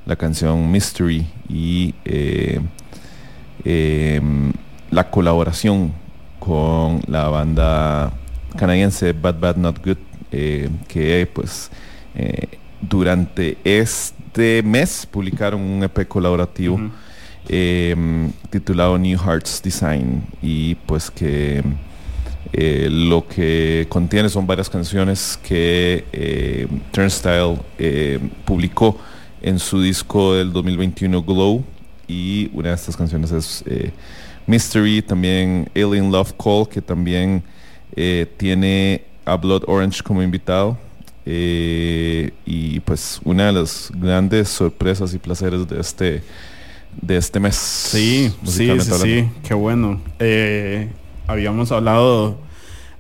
la canción Mystery y eh, em, la colaboración con la banda canadiense Bad Bad Not Good eh, que pues eh, durante este mes publicaron un EP colaborativo em, titulado New Hearts Design y pues que eh, lo que contiene son varias canciones que eh, Turnstile eh, publicó en su disco del 2021 Glow y una de estas canciones es eh, Mystery, también Alien Love Call que también tiene a Blood Orange como invitado y pues una de las grandes sorpresas y placeres de este de este mes. Sí, sí, sí, sí, qué bueno. Habíamos hablado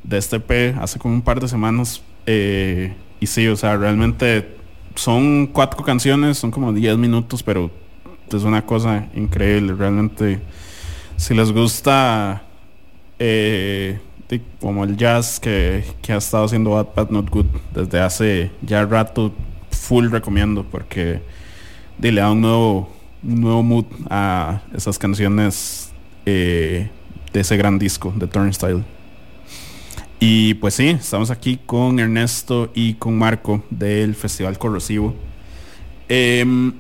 de este P hace como un par de semanas eh, y sí, o sea, realmente son cuatro canciones, son como 10 minutos, pero es una cosa increíble, realmente. Si les gusta eh, como el jazz que, que ha estado haciendo Bad Bad Not Good desde hace ya rato, full recomiendo porque le da un nuevo, nuevo mood a esas canciones eh, de ese gran disco de Turnstile. Y pues sí, estamos aquí con Ernesto y con Marco del Festival Corrosivo. Em,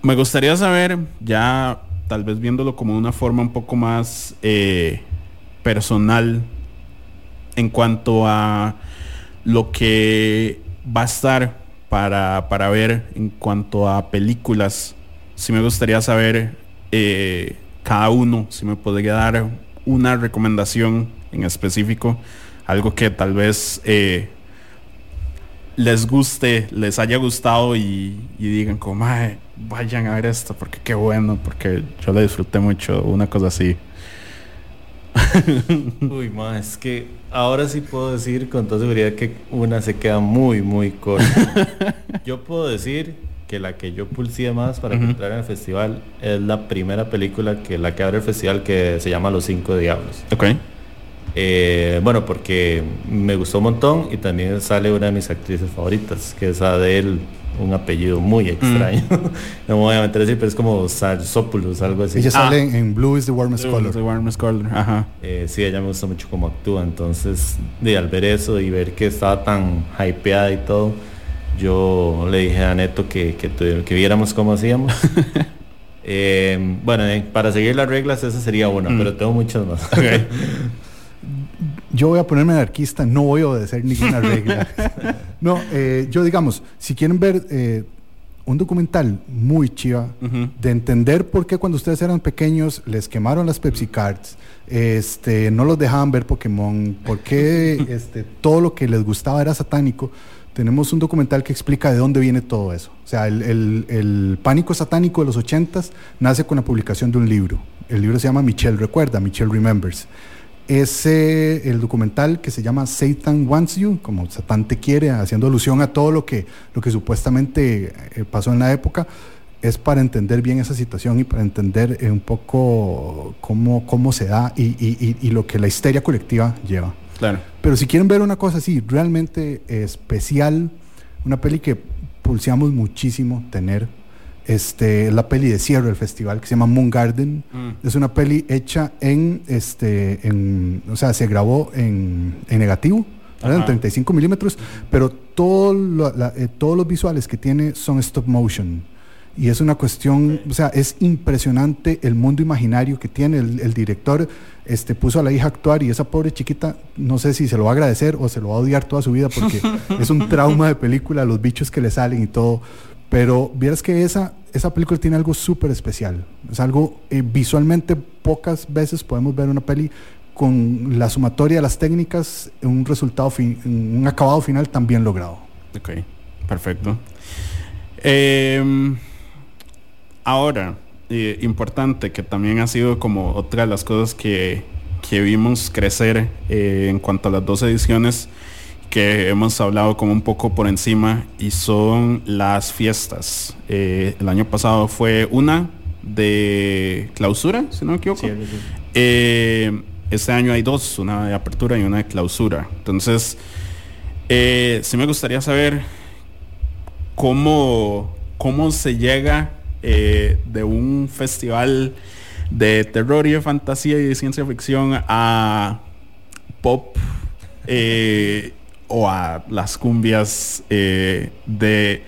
me gustaría saber, ya tal vez viéndolo como de una forma un poco más eh, personal, en cuanto a lo que va a estar para, para ver en cuanto a películas. Sí me gustaría saber eh, cada uno, si me podría dar una recomendación en específico, algo que tal vez eh, les guste, les haya gustado y, y digan como, "Mae, vayan a ver esto, porque qué bueno, porque yo le disfruté mucho, una cosa así. Uy, ma, es que ahora sí puedo decir con toda seguridad que una se queda muy, muy corta. yo puedo decir que la que yo pulsé más para entrar en el festival es la primera película que la que abre el festival que se llama Los Cinco Diablos. Ok. Eh, bueno, porque me gustó un montón y también sale una de mis actrices favoritas, que es Adele, un apellido muy extraño. no me voy a meter a decir, pero es como Sarsopoulos, algo así. Ella Ah. sale en, en Blue is the Warmest The Color. Warmest Color, ajá. Eh, sí, ella me gusta mucho cómo actúa, entonces de al ver eso y ver que estaba tan hypeada y todo, yo le dije a Neto que, que, que viéramos cómo hacíamos. Eh, bueno, eh, para seguir las reglas esa sería una, Mm. pero tengo muchas más. Yo voy a ponerme anarquista, no voy a obedecer ninguna regla. no, eh, yo digamos, si quieren ver eh, un documental muy chiva de entender por qué cuando ustedes eran pequeños les quemaron las Pepsi Cards, este, no los dejaban ver Pokémon, por qué este, todo lo que les gustaba era satánico. Tenemos un documental que explica de dónde viene todo eso. O sea, el, pánico satánico de los ochentas nace con la publicación de un libro. El libro se llama Michelle Recuerda, Michelle Remembers. Ese, el documental que se llama Satan Wants You, como Satán te quiere, haciendo alusión a todo lo que, lo que supuestamente eh, pasó en la época, es para entender bien esa situación y para entender eh, un poco cómo, cómo se da y lo que la histeria colectiva lleva. Claro. Pero si quieren ver una cosa así, realmente especial, una peli que pulseamos muchísimo tener, este, es la peli de cierre del festival que se llama Moon Garden. Mm. Es una peli hecha en, este, en, o sea, se grabó en, en negativo, en Ajá. 35 milímetros, pero todo lo- la- eh, todos los visuales que tiene son stop motion. Y es una cuestión, o sea, es impresionante el mundo imaginario que tiene. El, el director este, puso a la hija a actuar y esa pobre chiquita, no sé si se lo va a agradecer o se lo va a odiar toda su vida porque es un trauma de película, los bichos que le salen y todo. Pero vieras que esa, esa película tiene algo súper especial. Es algo eh, visualmente pocas veces podemos ver una peli con la sumatoria de las técnicas, un resultado, fin- un acabado final tan bien logrado. Ok, perfecto. Em, ahora, eh, importante que también ha sido como otra de las cosas que, que vimos crecer eh, en cuanto a las dos ediciones que hemos hablado como un poco por encima y son las fiestas. Eh, el año pasado fue una de clausura, si no me equivoco. Eh, este año hay dos, una de apertura y una de clausura. Entonces, eh, sí me gustaría saber cómo, cómo se llega eh, de un festival de terror y de fantasía y de ciencia ficción a pop eh, o a las cumbias eh, de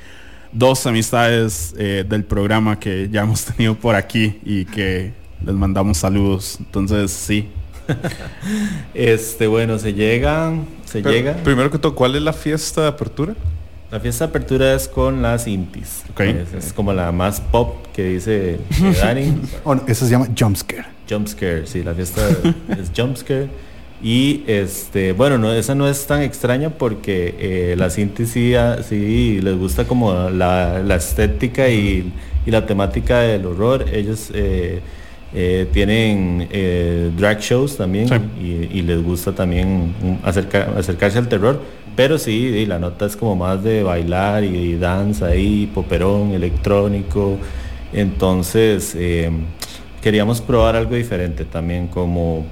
dos amistades eh, del programa que ya hemos tenido por aquí y que les mandamos saludos. Entonces, sí. Este, bueno, se llega, se Pero, llega. Primero que todo, ¿cuál es la fiesta de apertura? La fiesta de apertura es con las Intis. Ok. Es, es como la más pop que dice eh, Dani. Oh, no, eso se llama Jumpscare. Jumpscare, sí, la fiesta es Jumpscare. Y este, bueno, no, esa no es tan extraña porque eh, las Intis sí, ah, sí les gusta como la, la estética y, y la temática del horror. Ellos eh, eh, tienen drag shows también Sí. y, y les gusta también mm, acerca- acercarse al terror. Pero sí, y la nota es como más de bailar y, danza ahí, poperón, electrónico. Entonces, eh, queríamos probar algo diferente también, como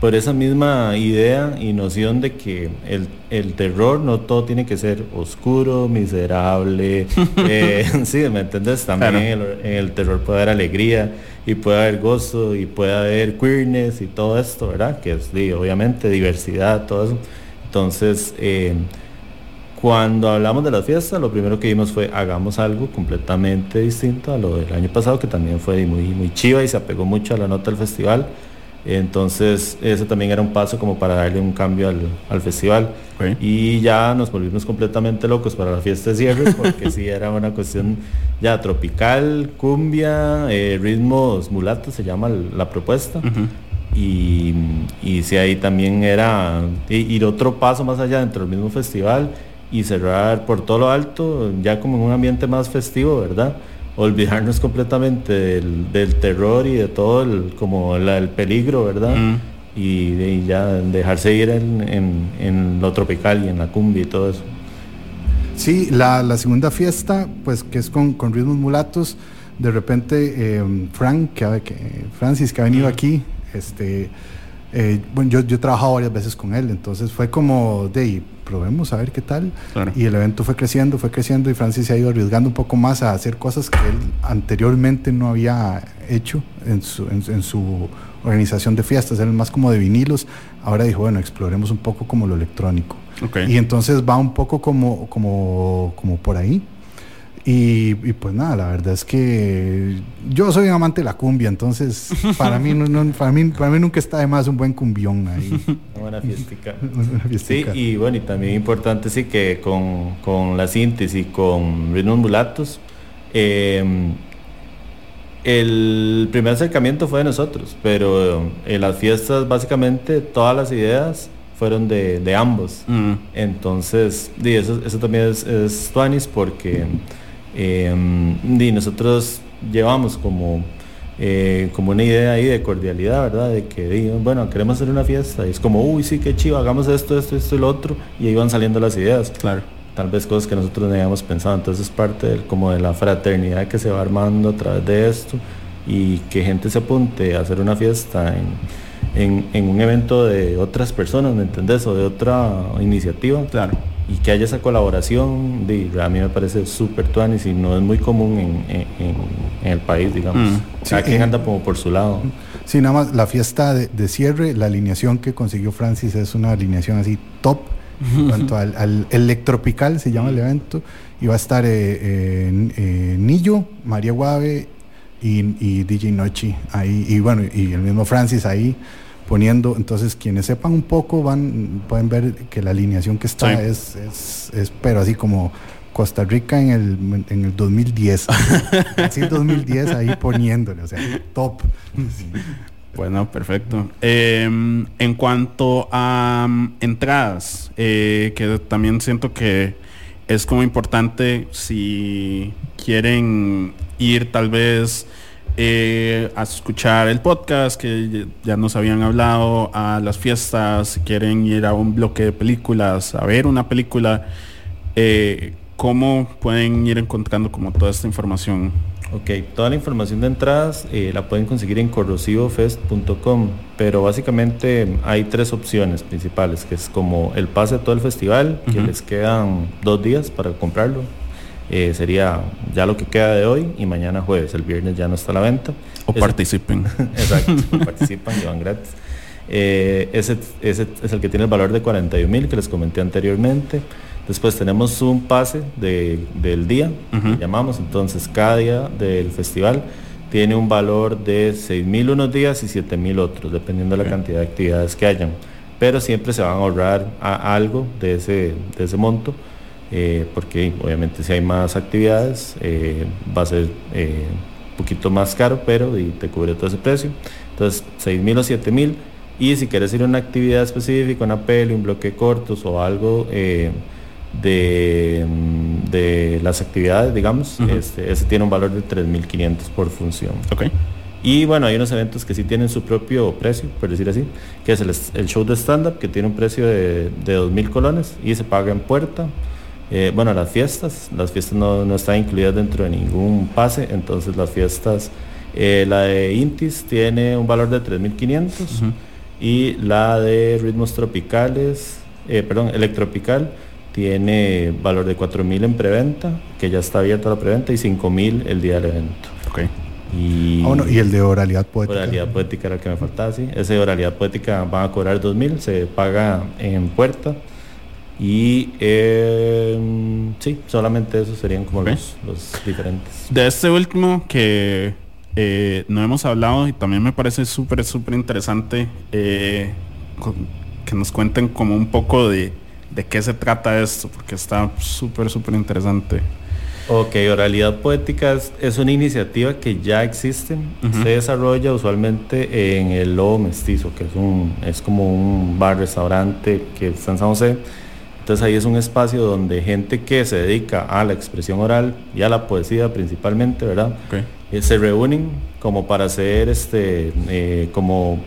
por esa misma idea y noción de que el, el terror no todo tiene que ser oscuro, miserable. eh, sí, ¿me entiendes? También Claro. el- en el terror puede haber alegría y puede haber gozo y puede haber queerness y todo esto, ¿verdad? Que es sí, obviamente diversidad, todo eso. Entonces, eh, cuando hablamos de las fiestas, lo primero que vimos fue hagamos algo completamente distinto a lo del año pasado, que también fue muy, muy chiva y se apegó mucho a la nota del festival. Entonces, ese también era un paso como para darle un cambio al, al festival. Y ya nos volvimos completamente locos para la fiesta de cierre, porque sí era una cuestión ya tropical, cumbia, eh, ritmos mulatos, se llama la propuesta. Y, y sí, ahí también era ir otro paso más allá dentro del mismo festival y cerrar por todo lo alto, ya como en un ambiente más festivo, ¿verdad? Olvidarnos completamente del, del terror y de todo el, como la- el peligro, ¿verdad? Mm. Y, de- y ya dejarse ir en, en- en lo tropical y en la cumbia y todo eso. Sí, la, la segunda fiesta, pues que es con, con ritmos mulatos, de repente eh, Frank, que, que- Francis, que ha venido aquí, este, eh, bueno, yo, yo he trabajado varias veces con él, entonces fue como de probemos a ver qué tal. Claro. Y el evento fue creciendo, fue creciendo y Francis se ha ido arriesgando un poco más a hacer cosas que él anteriormente no había hecho en su, en, en su organización de fiestas, él más como de vinilos. Ahora dijo, bueno, exploremos un poco como lo electrónico. Y entonces va un poco como, como, como por ahí. Y, y pues nada, la verdad es que yo soy un amante de la cumbia, entonces para mí, no, no- para mí, para mí nunca está de más un buen cumbión ahí. Una buena fiestica. Una Sí, y bueno, y también importante sí que con, con la síntesis y con ritmos mulatos, Eh, el primer acercamiento fue de nosotros, pero en las fiestas básicamente todas las ideas fueron de, de ambos. Mm. Entonces, di, eso, eso también es, es tuanis porque eh, di, nosotros llevamos como, eh, como una idea ahí de cordialidad, ¿verdad? De que, bueno, queremos hacer una fiesta y es como, uy, sí, qué chido, hagamos esto, esto, esto y lo otro, y ahí van saliendo las ideas. Claro. Tal vez cosas que nosotros no habíamos pensado, entonces es parte del- como de la fraternidad que se va armando a través de esto y que gente se apunte a hacer una fiesta en, en- en un evento de otras personas, ¿me entendés? O de otra iniciativa. Claro. Y que haya esa colaboración, di, a mí me parece súper tuanis y no es muy común en, en- en- el país, digamos. Mm. Cada Sí, quien eh, anda como por su lado. Sí, nada más la fiesta de, de cierre, la alineación que consiguió Francis es una alineación así top. En cuanto al, al electropical se llama el evento. Y va a estar eh, eh, Nillo, María Guave y, y DJ Nochi ahí. Y bueno, y el mismo Francis ahí poniendo. Entonces, quienes sepan un poco van pueden ver que la alineación que está Sí. es, es, es, pero así como Costa Rica en el, en el 2010. así 2010 ahí poniéndole, o sea, top. Bueno, perfecto. Eh, en cuanto a mm, entradas, eh, que también siento que es como importante si quieren ir tal vez eh, a escuchar el podcast que ya nos habían hablado, a las fiestas, si quieren ir a un bloque de películas, a ver una película, eh, ¿cómo pueden ir encontrando como toda esta información? Ok, toda la información de entradas eh, la pueden conseguir en corrosivofest.com, pero básicamente hay tres opciones principales, que es como el pase de todo el festival, que les quedan dos días para comprarlo. Eh, sería ya lo que queda de hoy y mañana jueves, el viernes ya no está a la venta. O Ese- participen. Exacto, participan y van gratis. Eh, ese, ese es el que tiene el valor de 41 mil que les comenté anteriormente. Después tenemos un pase de- del día, que llamamos, entonces cada día del festival tiene un valor de 6 mil unos días y 7 mil otros, dependiendo de la cantidad de actividades que hayan. Pero siempre se van a ahorrar a- algo de ese, de ese monto, eh, porque obviamente si hay más actividades eh, va a ser eh, un poquito más caro, pero y te cubre todo ese precio. Entonces 6 mil o 7 mil. Y si quieres ir a una actividad específica, una peli, un bloque cortos o algo de, mm, de las actividades, digamos, este, ese tiene un valor de 3.500 por función. Ok. Y bueno, hay unos eventos que sí tienen su propio precio, por decir así, que es el, el show de stand-up, que tiene un precio de, de 2.000 colones y se paga en puerta. Eh, bueno, las fiestas, las fiestas no, no están incluidas dentro de ningún pase, entonces las fiestas, eh, la de Intis tiene un valor de 3.500 Ujú. y la de ritmos tropicales, eh, perdón, electropical tiene valor de 4.000 en preventa, que ya está abierta la preventa, y 5.000 el día del evento. Ok. Y, Ah, y el de oralidad poética. Oralidad poética era el que me faltaba, sí. Ese de oralidad poética van a cobrar 2.000, se paga en puerta. Y eh, sí, solamente esos serían como los, los diferentes. De este último que eh, no hemos hablado y también me parece súper, súper interesante eh, que nos cuenten como un poco de, de qué se trata esto, porque está súper, súper interesante. Ok, Oralidad Poética es, es una iniciativa que ya existe. Se desarrolla usualmente en el Lobo Mestizo, que es, un, es como un bar, restaurante que está en San José. Entonces ahí es un espacio donde gente que se dedica a la expresión oral y a la poesía principalmente, ¿verdad? Ok. Eh, se reúnen como para hacer este, eh, como,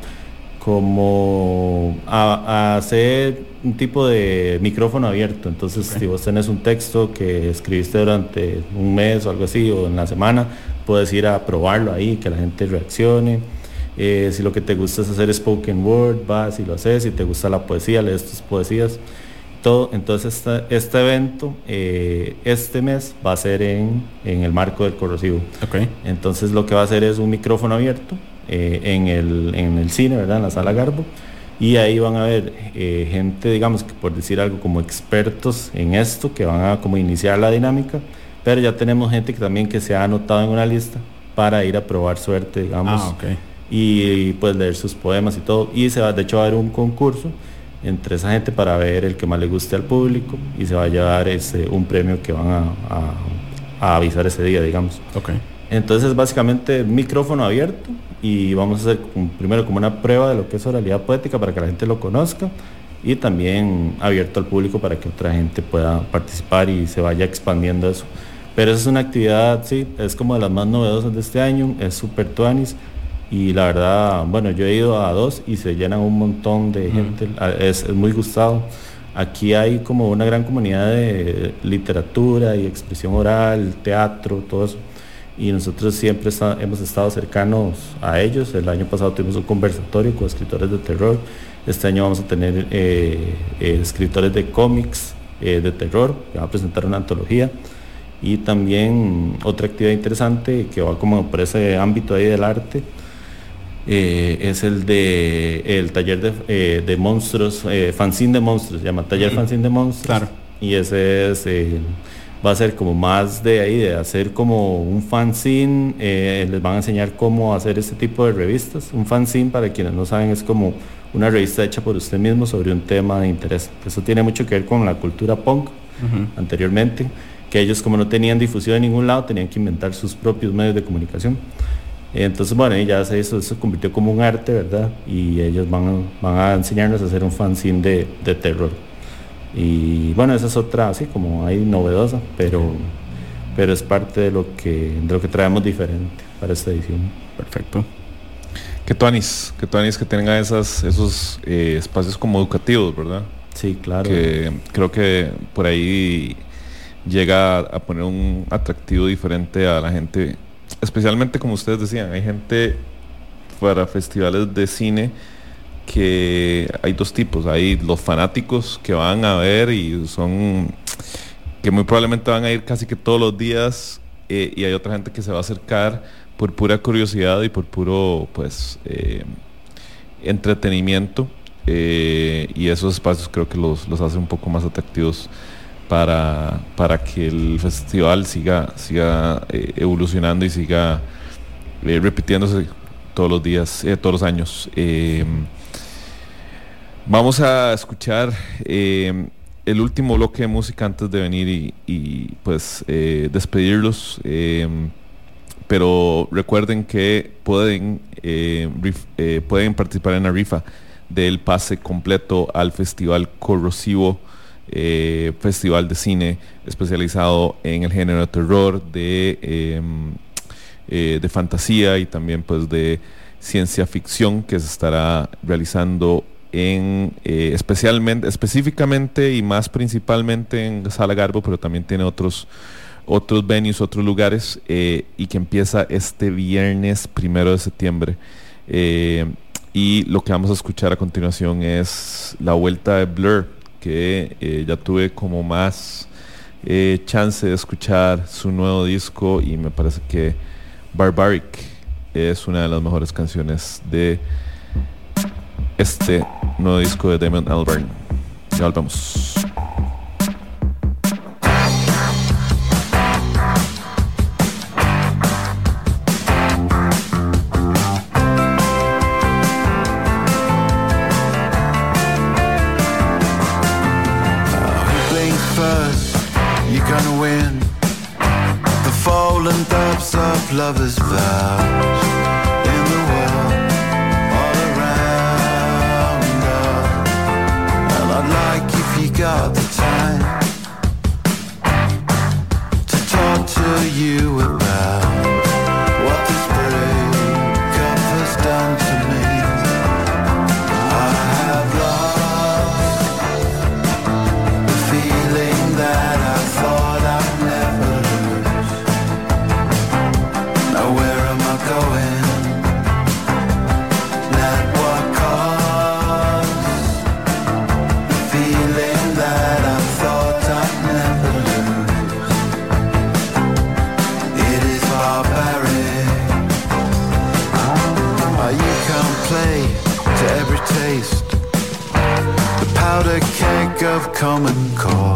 como a, a hacer un tipo de micrófono abierto. Entonces, si vos tenés un texto que escribiste durante un mes o algo así, o en la semana, puedes ir a probarlo ahí, que la gente reaccione. Eh, si lo que te gusta es hacer spoken word, vas y lo haces. Si te gusta la poesía, lees tus poesías. Todo, entonces esta- este evento eh, este mes va a ser en, en el marco del corrosivo. Ok. Entonces lo que va a hacer es un micrófono abierto eh, en, el, en el cine, ¿verdad? En la sala Garbo. Y ahí van a ver eh, gente, digamos, que por decir algo, como expertos en esto, que van a como iniciar la dinámica. Pero ya tenemos gente que también que se ha anotado en una lista para ir a probar suerte, digamos. Ah. Y pues leer sus poemas y todo. Y se va, de hecho, va a haber un concurso entre esa gente para ver el que más le guste al público y se va a llevar ese, un premio que van a, a- a avisar ese día, digamos. Ok. Entonces básicamente micrófono abierto y vamos a hacer primero como una prueba de lo que es oralidad poética para que la gente lo conozca y también abierto al público para que otra gente pueda participar y se vaya expandiendo eso. Pero esa es una actividad, sí, es como de las más novedosas de este año, es super tuanis y la verdad, bueno, yo he ido a dos y se llenan un montón de gente, es, es muy gustado. Aquí hay como una gran comunidad de literatura y expresión oral, teatro, todo eso. Y nosotros siempre está- hemos estado cercanos a ellos. El año pasado tuvimos un conversatorio con escritores de terror. Este año vamos a tener eh, eh, escritores de cómics eh, de terror, que van a presentar una antología. Y también otra actividad interesante que va como por ese ámbito ahí del arte, eh, es el de el taller de, eh, de monstruos, eh, fanzine de monstruos, se llama taller fanzine de monstruos. Claro. Y ese es, va a ser como más de ahí, de hacer como un fanzine, les van a enseñar cómo hacer este tipo de revistas. Un fanzine, para quienes no saben, es como una revista hecha por usted mismo sobre un tema de interés. Eso tiene mucho que ver con la cultura punk anteriormente, que ellos como no tenían difusión en ningún lado, tenían que inventar sus propios medios de comunicación. Entonces, bueno, y ya se hizo, se convirtió como un arte, ¿verdad? Y ellos van a, van a enseñarnos a hacer un fanzine de, de terror. Y bueno, esa es otra, así como ahí novedosa, pero, pero es parte de lo, que, de lo que traemos diferente para esta edición. Perfecto. Que tuanis, que tuanis que tenga esas, esos eh, espacios como educativos, ¿verdad? Sí, claro. Que creo que por ahí llega a poner un atractivo diferente a la gente, especialmente como ustedes decían, hay gente para festivales de cine que hay dos tipos, hay los fanáticos que van a ver y son que muy probablemente van a ir casi que todos los días eh, y hay otra gente que se va a acercar por pura curiosidad y por puro pues eh, entretenimiento eh, y esos espacios creo que los, los hace un poco más atractivos para, para que el festival siga, siga eh, evolucionando y siga eh, repitiéndose todos los días, eh, todos los años. Vamos a escuchar el último bloque de música antes de venir y, pues despedirlos. pero recuerden que pueden, pueden participar en la rifa del pase completo al Festival Corrosivo, eh, festival de cine especializado en el género de terror, de, em, eh, de fantasía y también pues de ciencia ficción que se estará realizando en eh, especialmente, específicamente y más principalmente en Sala Garbo, pero también tiene otros otros venues, otros lugares, y que empieza este viernes primero de septiembre. Y lo que vamos a escuchar a continuación es la vuelta de Blur, que eh, ya tuve como más eh, chance de escuchar su nuevo disco y me parece que Barbaric es una de las mejores canciones de este nuevo disco de Damon Albarn. Ya volvemos. Lovers' vows come and call.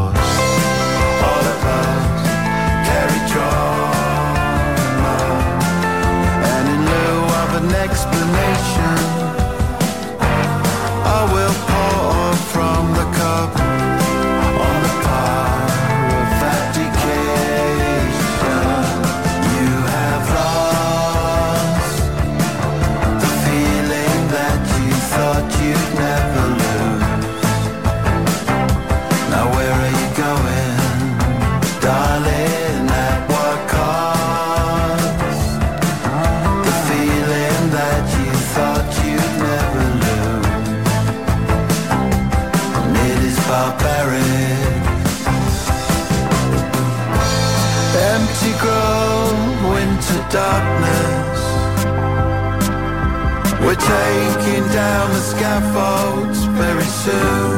taking down the scaffolds very soon.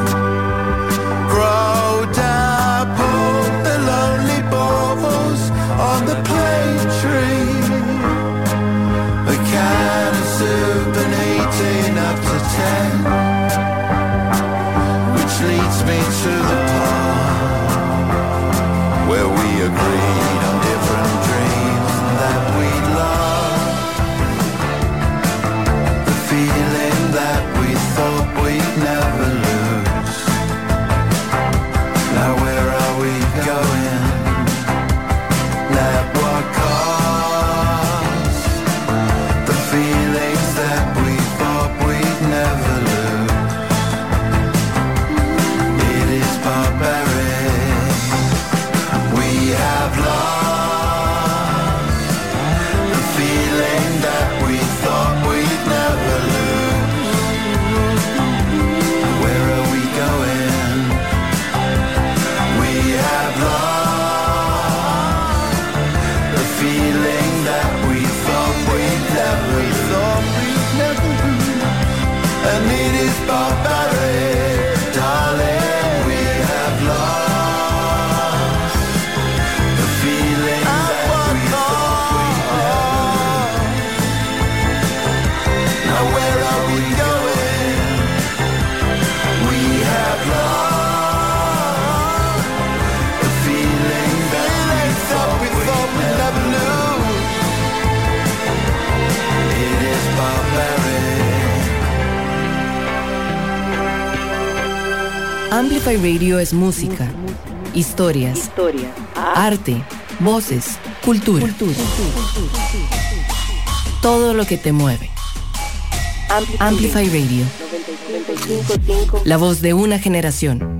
Spotify Radio es música, historias, arte, voces, cultura. cultura. Todo lo que te mueve. Amplify Radio. La voz de una generación.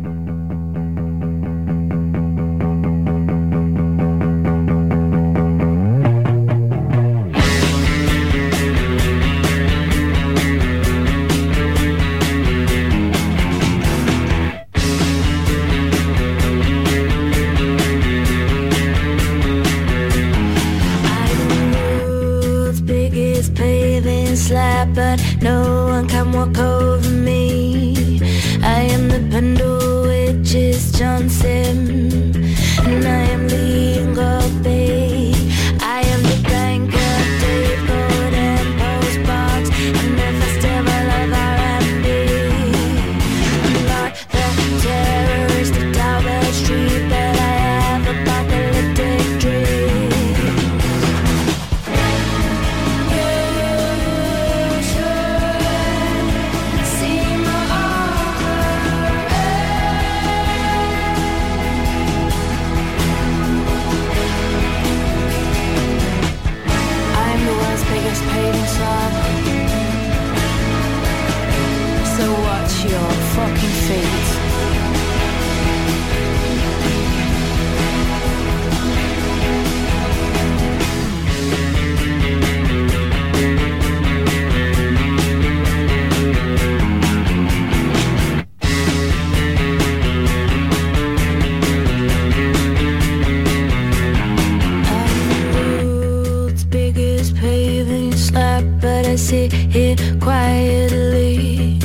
but I sit here quietly.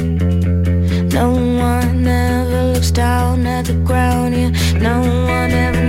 No one ever looks down at the ground, yeah. No one ever.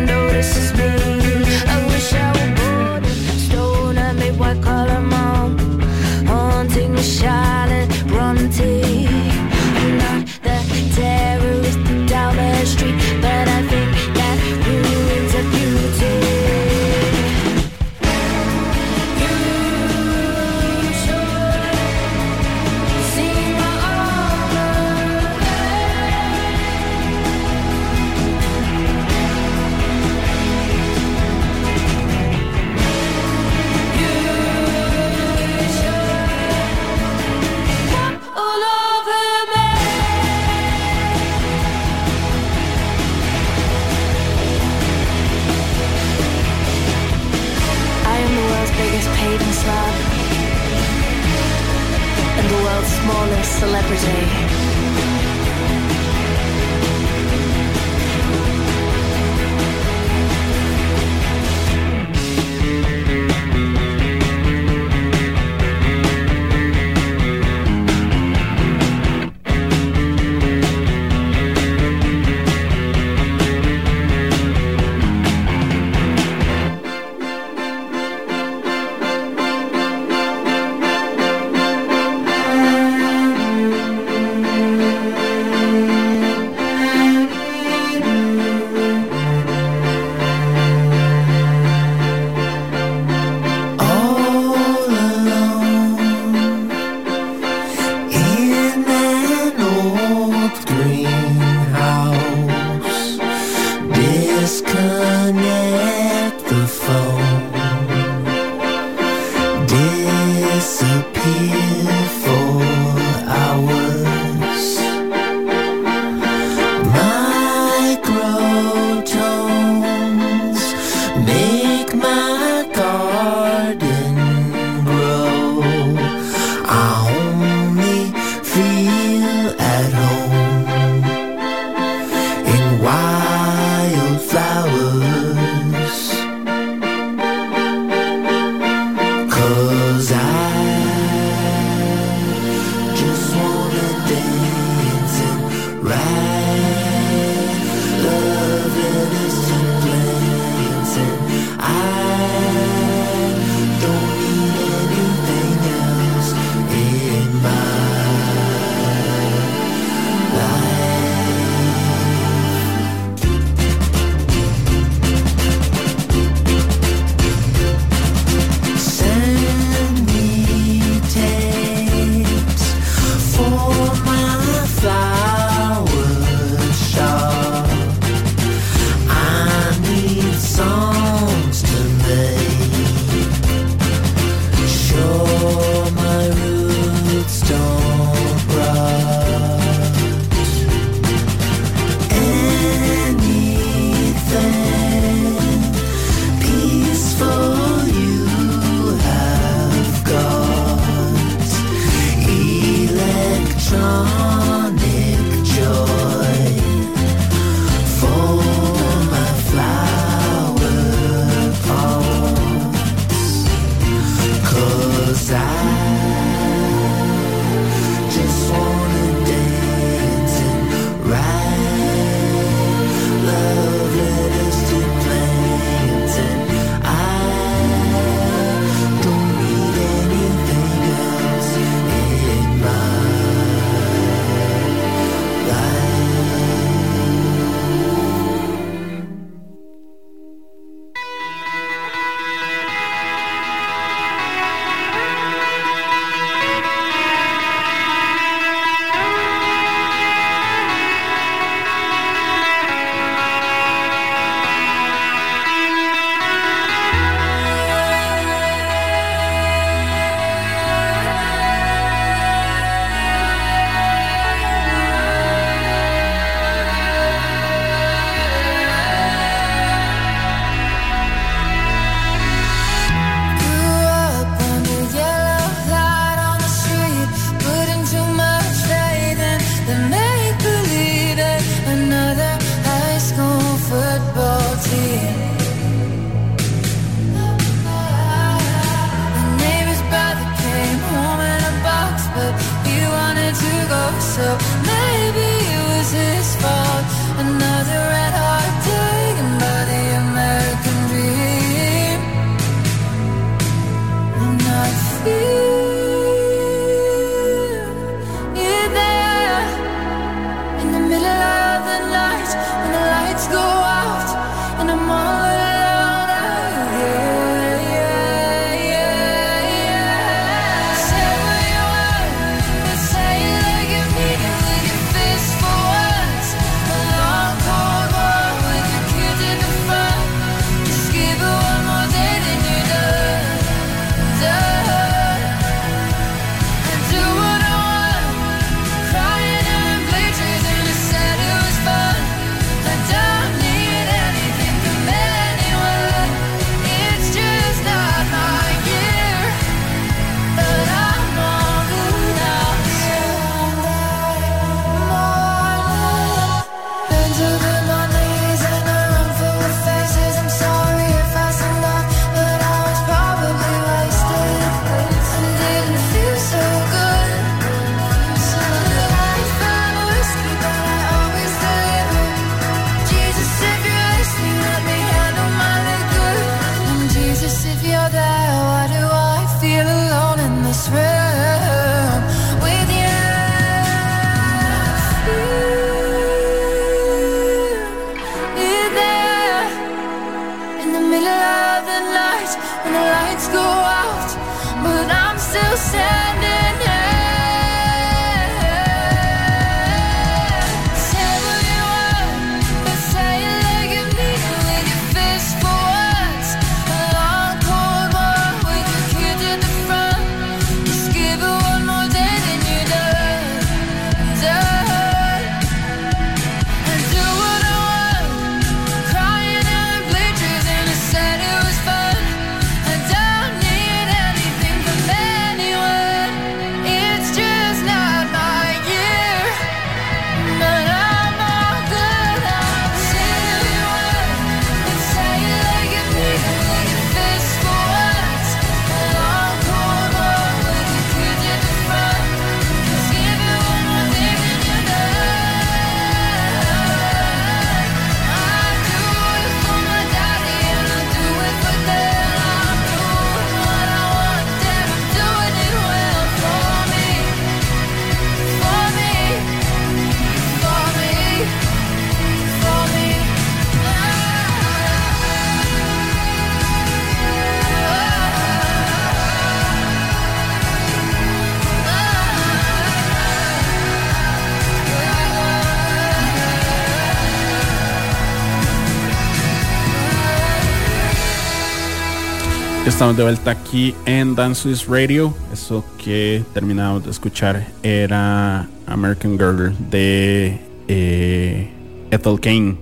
Estamos de vuelta aquí en Dance Swiss Radio. Eso que terminamos de escuchar era American Girl de eh, Ethel Kane.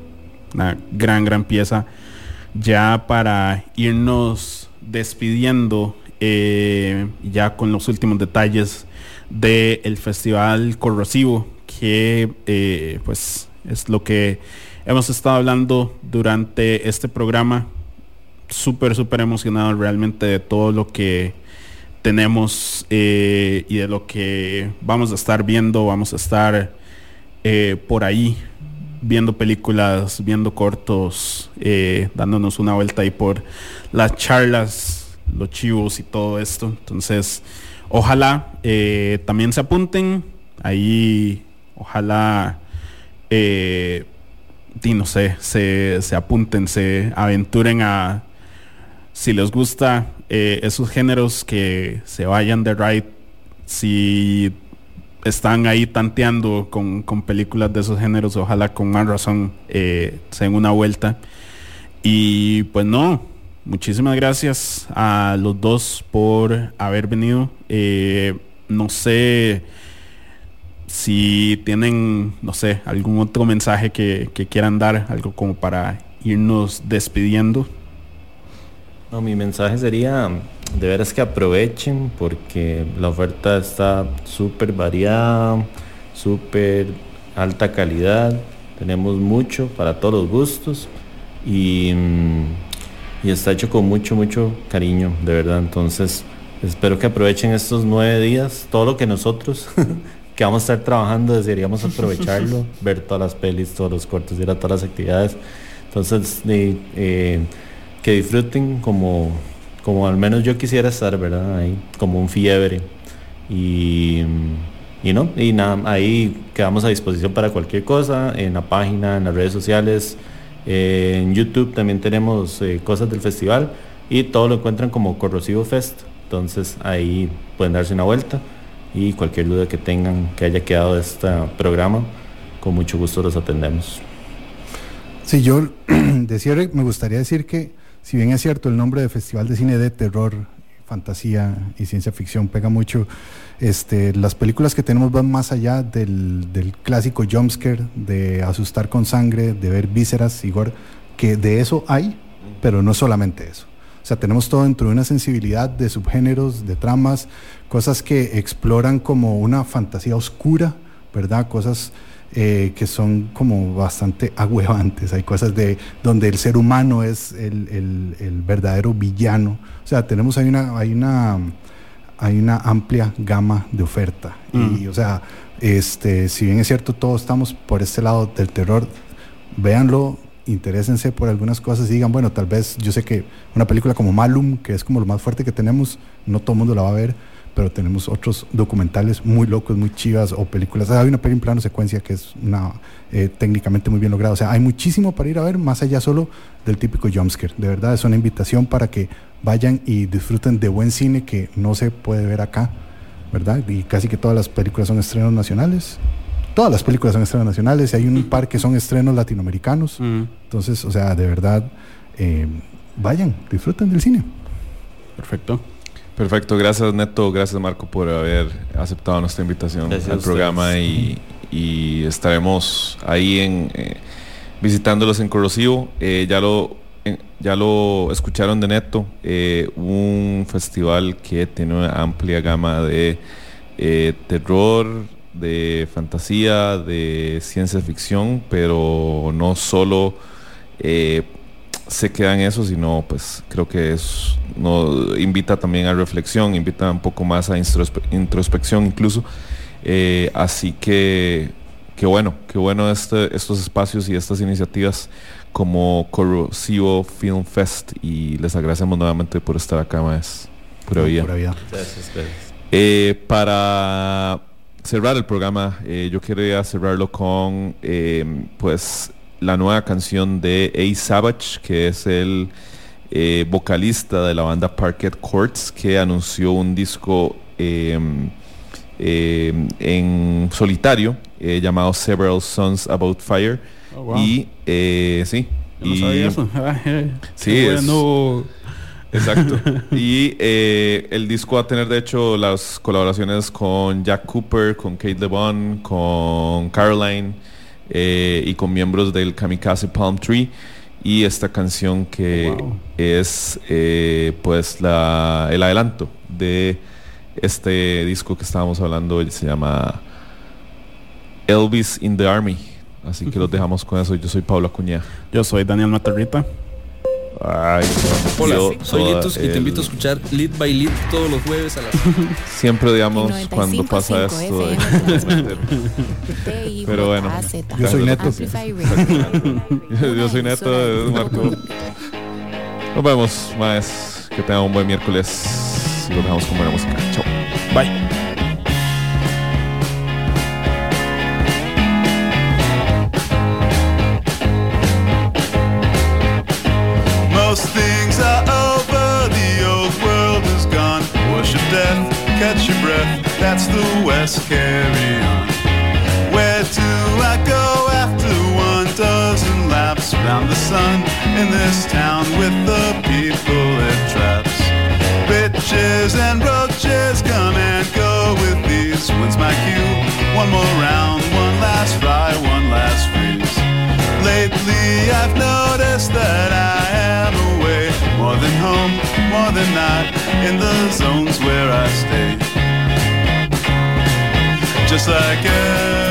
Una gran, gran pieza. Ya para irnos despidiendo, eh, ya con los últimos detalles del Festival Corrosivo, que eh, pues es lo que hemos estado hablando durante este programa súper, súper emocionado realmente de todo lo que tenemos eh, y de lo que vamos a estar viendo. Vamos a estar eh, por ahí viendo películas, viendo cortos, eh, dándonos una vuelta ahí por las charlas, los chivos y todo esto. Entonces, ojalá también se apunten. Ahí, ojalá, y no sé, se, se apunten, se aventuren a, si les gusta eh, esos géneros que se vayan de ride, si están ahí tanteando con, con películas de esos géneros, ojalá con más razón eh, se den una vuelta. Y pues no, muchísimas gracias a los dos por haber venido. Eh, no sé si tienen, no sé, algún otro mensaje que quieran dar, algo como para irnos despidiendo. No, mi mensaje sería de veras que aprovechen porque la oferta está súper variada, súper alta calidad, tenemos mucho para todos los gustos y, mm, y está hecho con mucho, mucho cariño, de verdad. Entonces, espero que aprovechen estos nueve días, todo lo que nosotros que vamos a estar trabajando, deberíamos aprovecharlo, ver todas las pelis, todos los cortos, ir a todas las actividades. Entonces, eh, que disfruten como, como al menos yo quisiera estar, ¿verdad? Ahí, como un fiebre. Y, y no, y nada, ahí quedamos a disposición para cualquier cosa, en la página, en las redes sociales, eh, en YouTube también tenemos eh, cosas del festival y todo lo encuentran como Corrosivo Fest. Entonces ahí pueden darse una vuelta y cualquier duda que tengan que haya quedado de este programa, con mucho gusto los atendemos. Sí, yo de cierre me gustaría decir que, si bien es cierto el nombre de Festival de Cine de Terror, Fantasía y Ciencia Ficción pega mucho, este, las películas que tenemos van más allá del, del clásico jumpscare, de asustar con sangre, de ver vísceras y que de eso hay, pero no solamente eso. O sea, tenemos todo dentro de una sensibilidad de subgéneros, de tramas, cosas que exploran como una fantasía oscura, ¿verdad? Cosas eh, que son como bastante agüevantes. Hay cosas de donde el ser humano es el, el- el verdadero villano. O sea, tenemos ahí una, hay una, hay una amplia gama de oferta. Y, o sea, este, si bien es cierto, todos estamos por este lado del terror, véanlo, interésense por algunas cosas y digan, bueno, tal vez yo sé que una película como Malum, que es como lo más fuerte que tenemos, no todo el mundo la va a ver, pero tenemos otros documentales muy locos, muy chivas o películas. Hay una peli en plano secuencia que es una eh, técnicamente muy bien lograda. O sea, hay muchísimo para ir a ver, más allá solo del típico jumpscare. De verdad, es una invitación para que vayan y disfruten de buen cine que no se puede ver acá, ¿verdad? Y casi que todas las películas son estrenos nacionales. Todas las películas son estrenos nacionales y hay un par que son estrenos latinoamericanos. Entonces, o sea, de verdad, eh, vayan, disfruten del cine. Perfecto. Perfecto, gracias Neto, gracias Marco por haber aceptado nuestra invitación Gracias al programa y, y estaremos ahí en eh, visitándolos en Corrosivo. Eh, ya lo ya lo escucharon de Neto, eh, un festival que tiene una amplia gama de eh, terror, de fantasía, de ciencia ficción, pero no solo eh, se queda en eso, sino pues creo que es no invita también a reflexión, invita un poco más a introspe- introspección incluso. Eh, así que qué bueno, qué bueno este, estos espacios y estas iniciativas como Corrosivo Film Fest y les agradecemos nuevamente por estar acá, más pura vida. Pura vida. Gracias, gracias. Eh, para cerrar el programa, eh, yo quería cerrarlo con eh, pues la nueva canción de A Savage, que es el eh, vocalista de la banda Parquet Courts, que anunció un disco eh, eh, en solitario eh, llamado Several Sons About Fire. Oh, wow. Y eh, sí. Yo no y- sabía eso. Sí, es-. Exacto. y eh, el disco va a tener de hecho las colaboraciones con Jack Cooper, con Kate LeBon, con Caroline eh, y con miembros del Kamikaze Palm Tree. Y esta canción que Wow. es eh, pues la, el adelanto de este disco que estábamos hablando, se llama Elvis in the Army. Así que los dejamos con eso. Yo soy Pablo Acuña. Yo soy Daniel Matarrita. Ay, Hola, yo soy toda Litus y te el- invito a escuchar Lead by Lead todos los jueves a las Siempre digamos En cuando pasa 95.5 esto. Pero bueno. Yo soy Neto. Yo soy Neto, es Marco. Nos vemos, más. Que tengan un buen miércoles. Y los dejamos con buena música. Chao. Bye. West, carry on. Where do I go after one dozen laps round the sun in this town with the people it traps? Bitches and roaches come and go with these. When's my cue? One more round, one last fry, one last freeze. Lately I've noticed that I am away more than home, more than not in the zones where I stay. Just like Elvis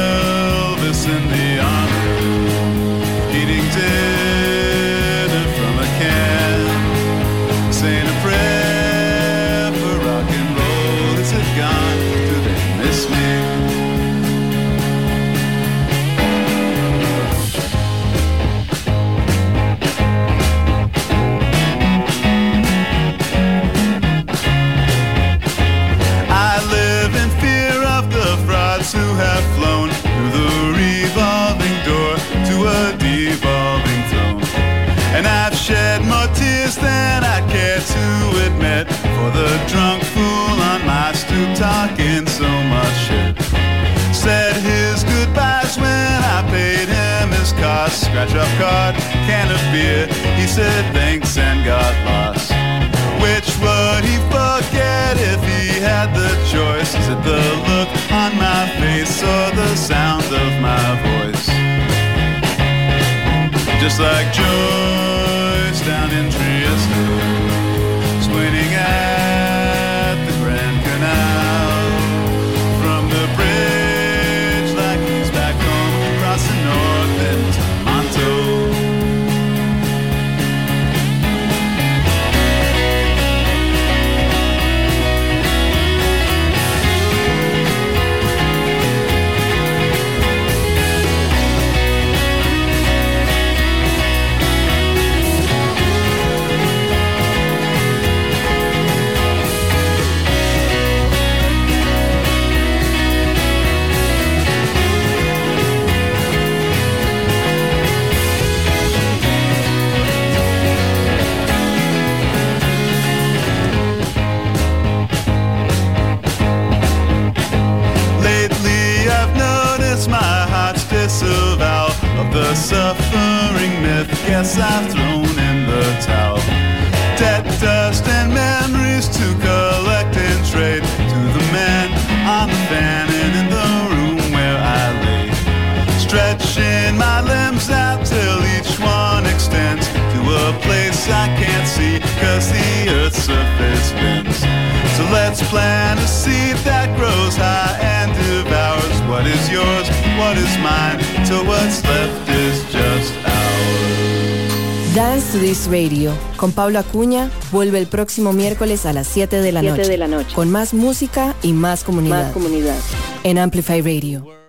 talking so much shit. Said his goodbyes when I paid him his cost. Scratch up card, can of beer. He said thanks and got lost. Which would he forget if he had the choice? Is it the look on my face or the sound of my voice? Just like Joyce down in of the suffering myth. Guess I've thrown in the towel. Debt, dust, and memories to collect and trade to the man on the fan and in the room where I lay. Stretching my limbs out till each one extends to a place I can't see cause the earth's surface bends. So let's plant a seed that grows high and devours what is yours, what is mine, till what's left is just ours. Dance to This Radio con Pablo Acuña vuelve el próximo miércoles a las 7 de la, 7 noche, de la noche. con más música y más comunidad, Más comunidad. en Amplify Radio.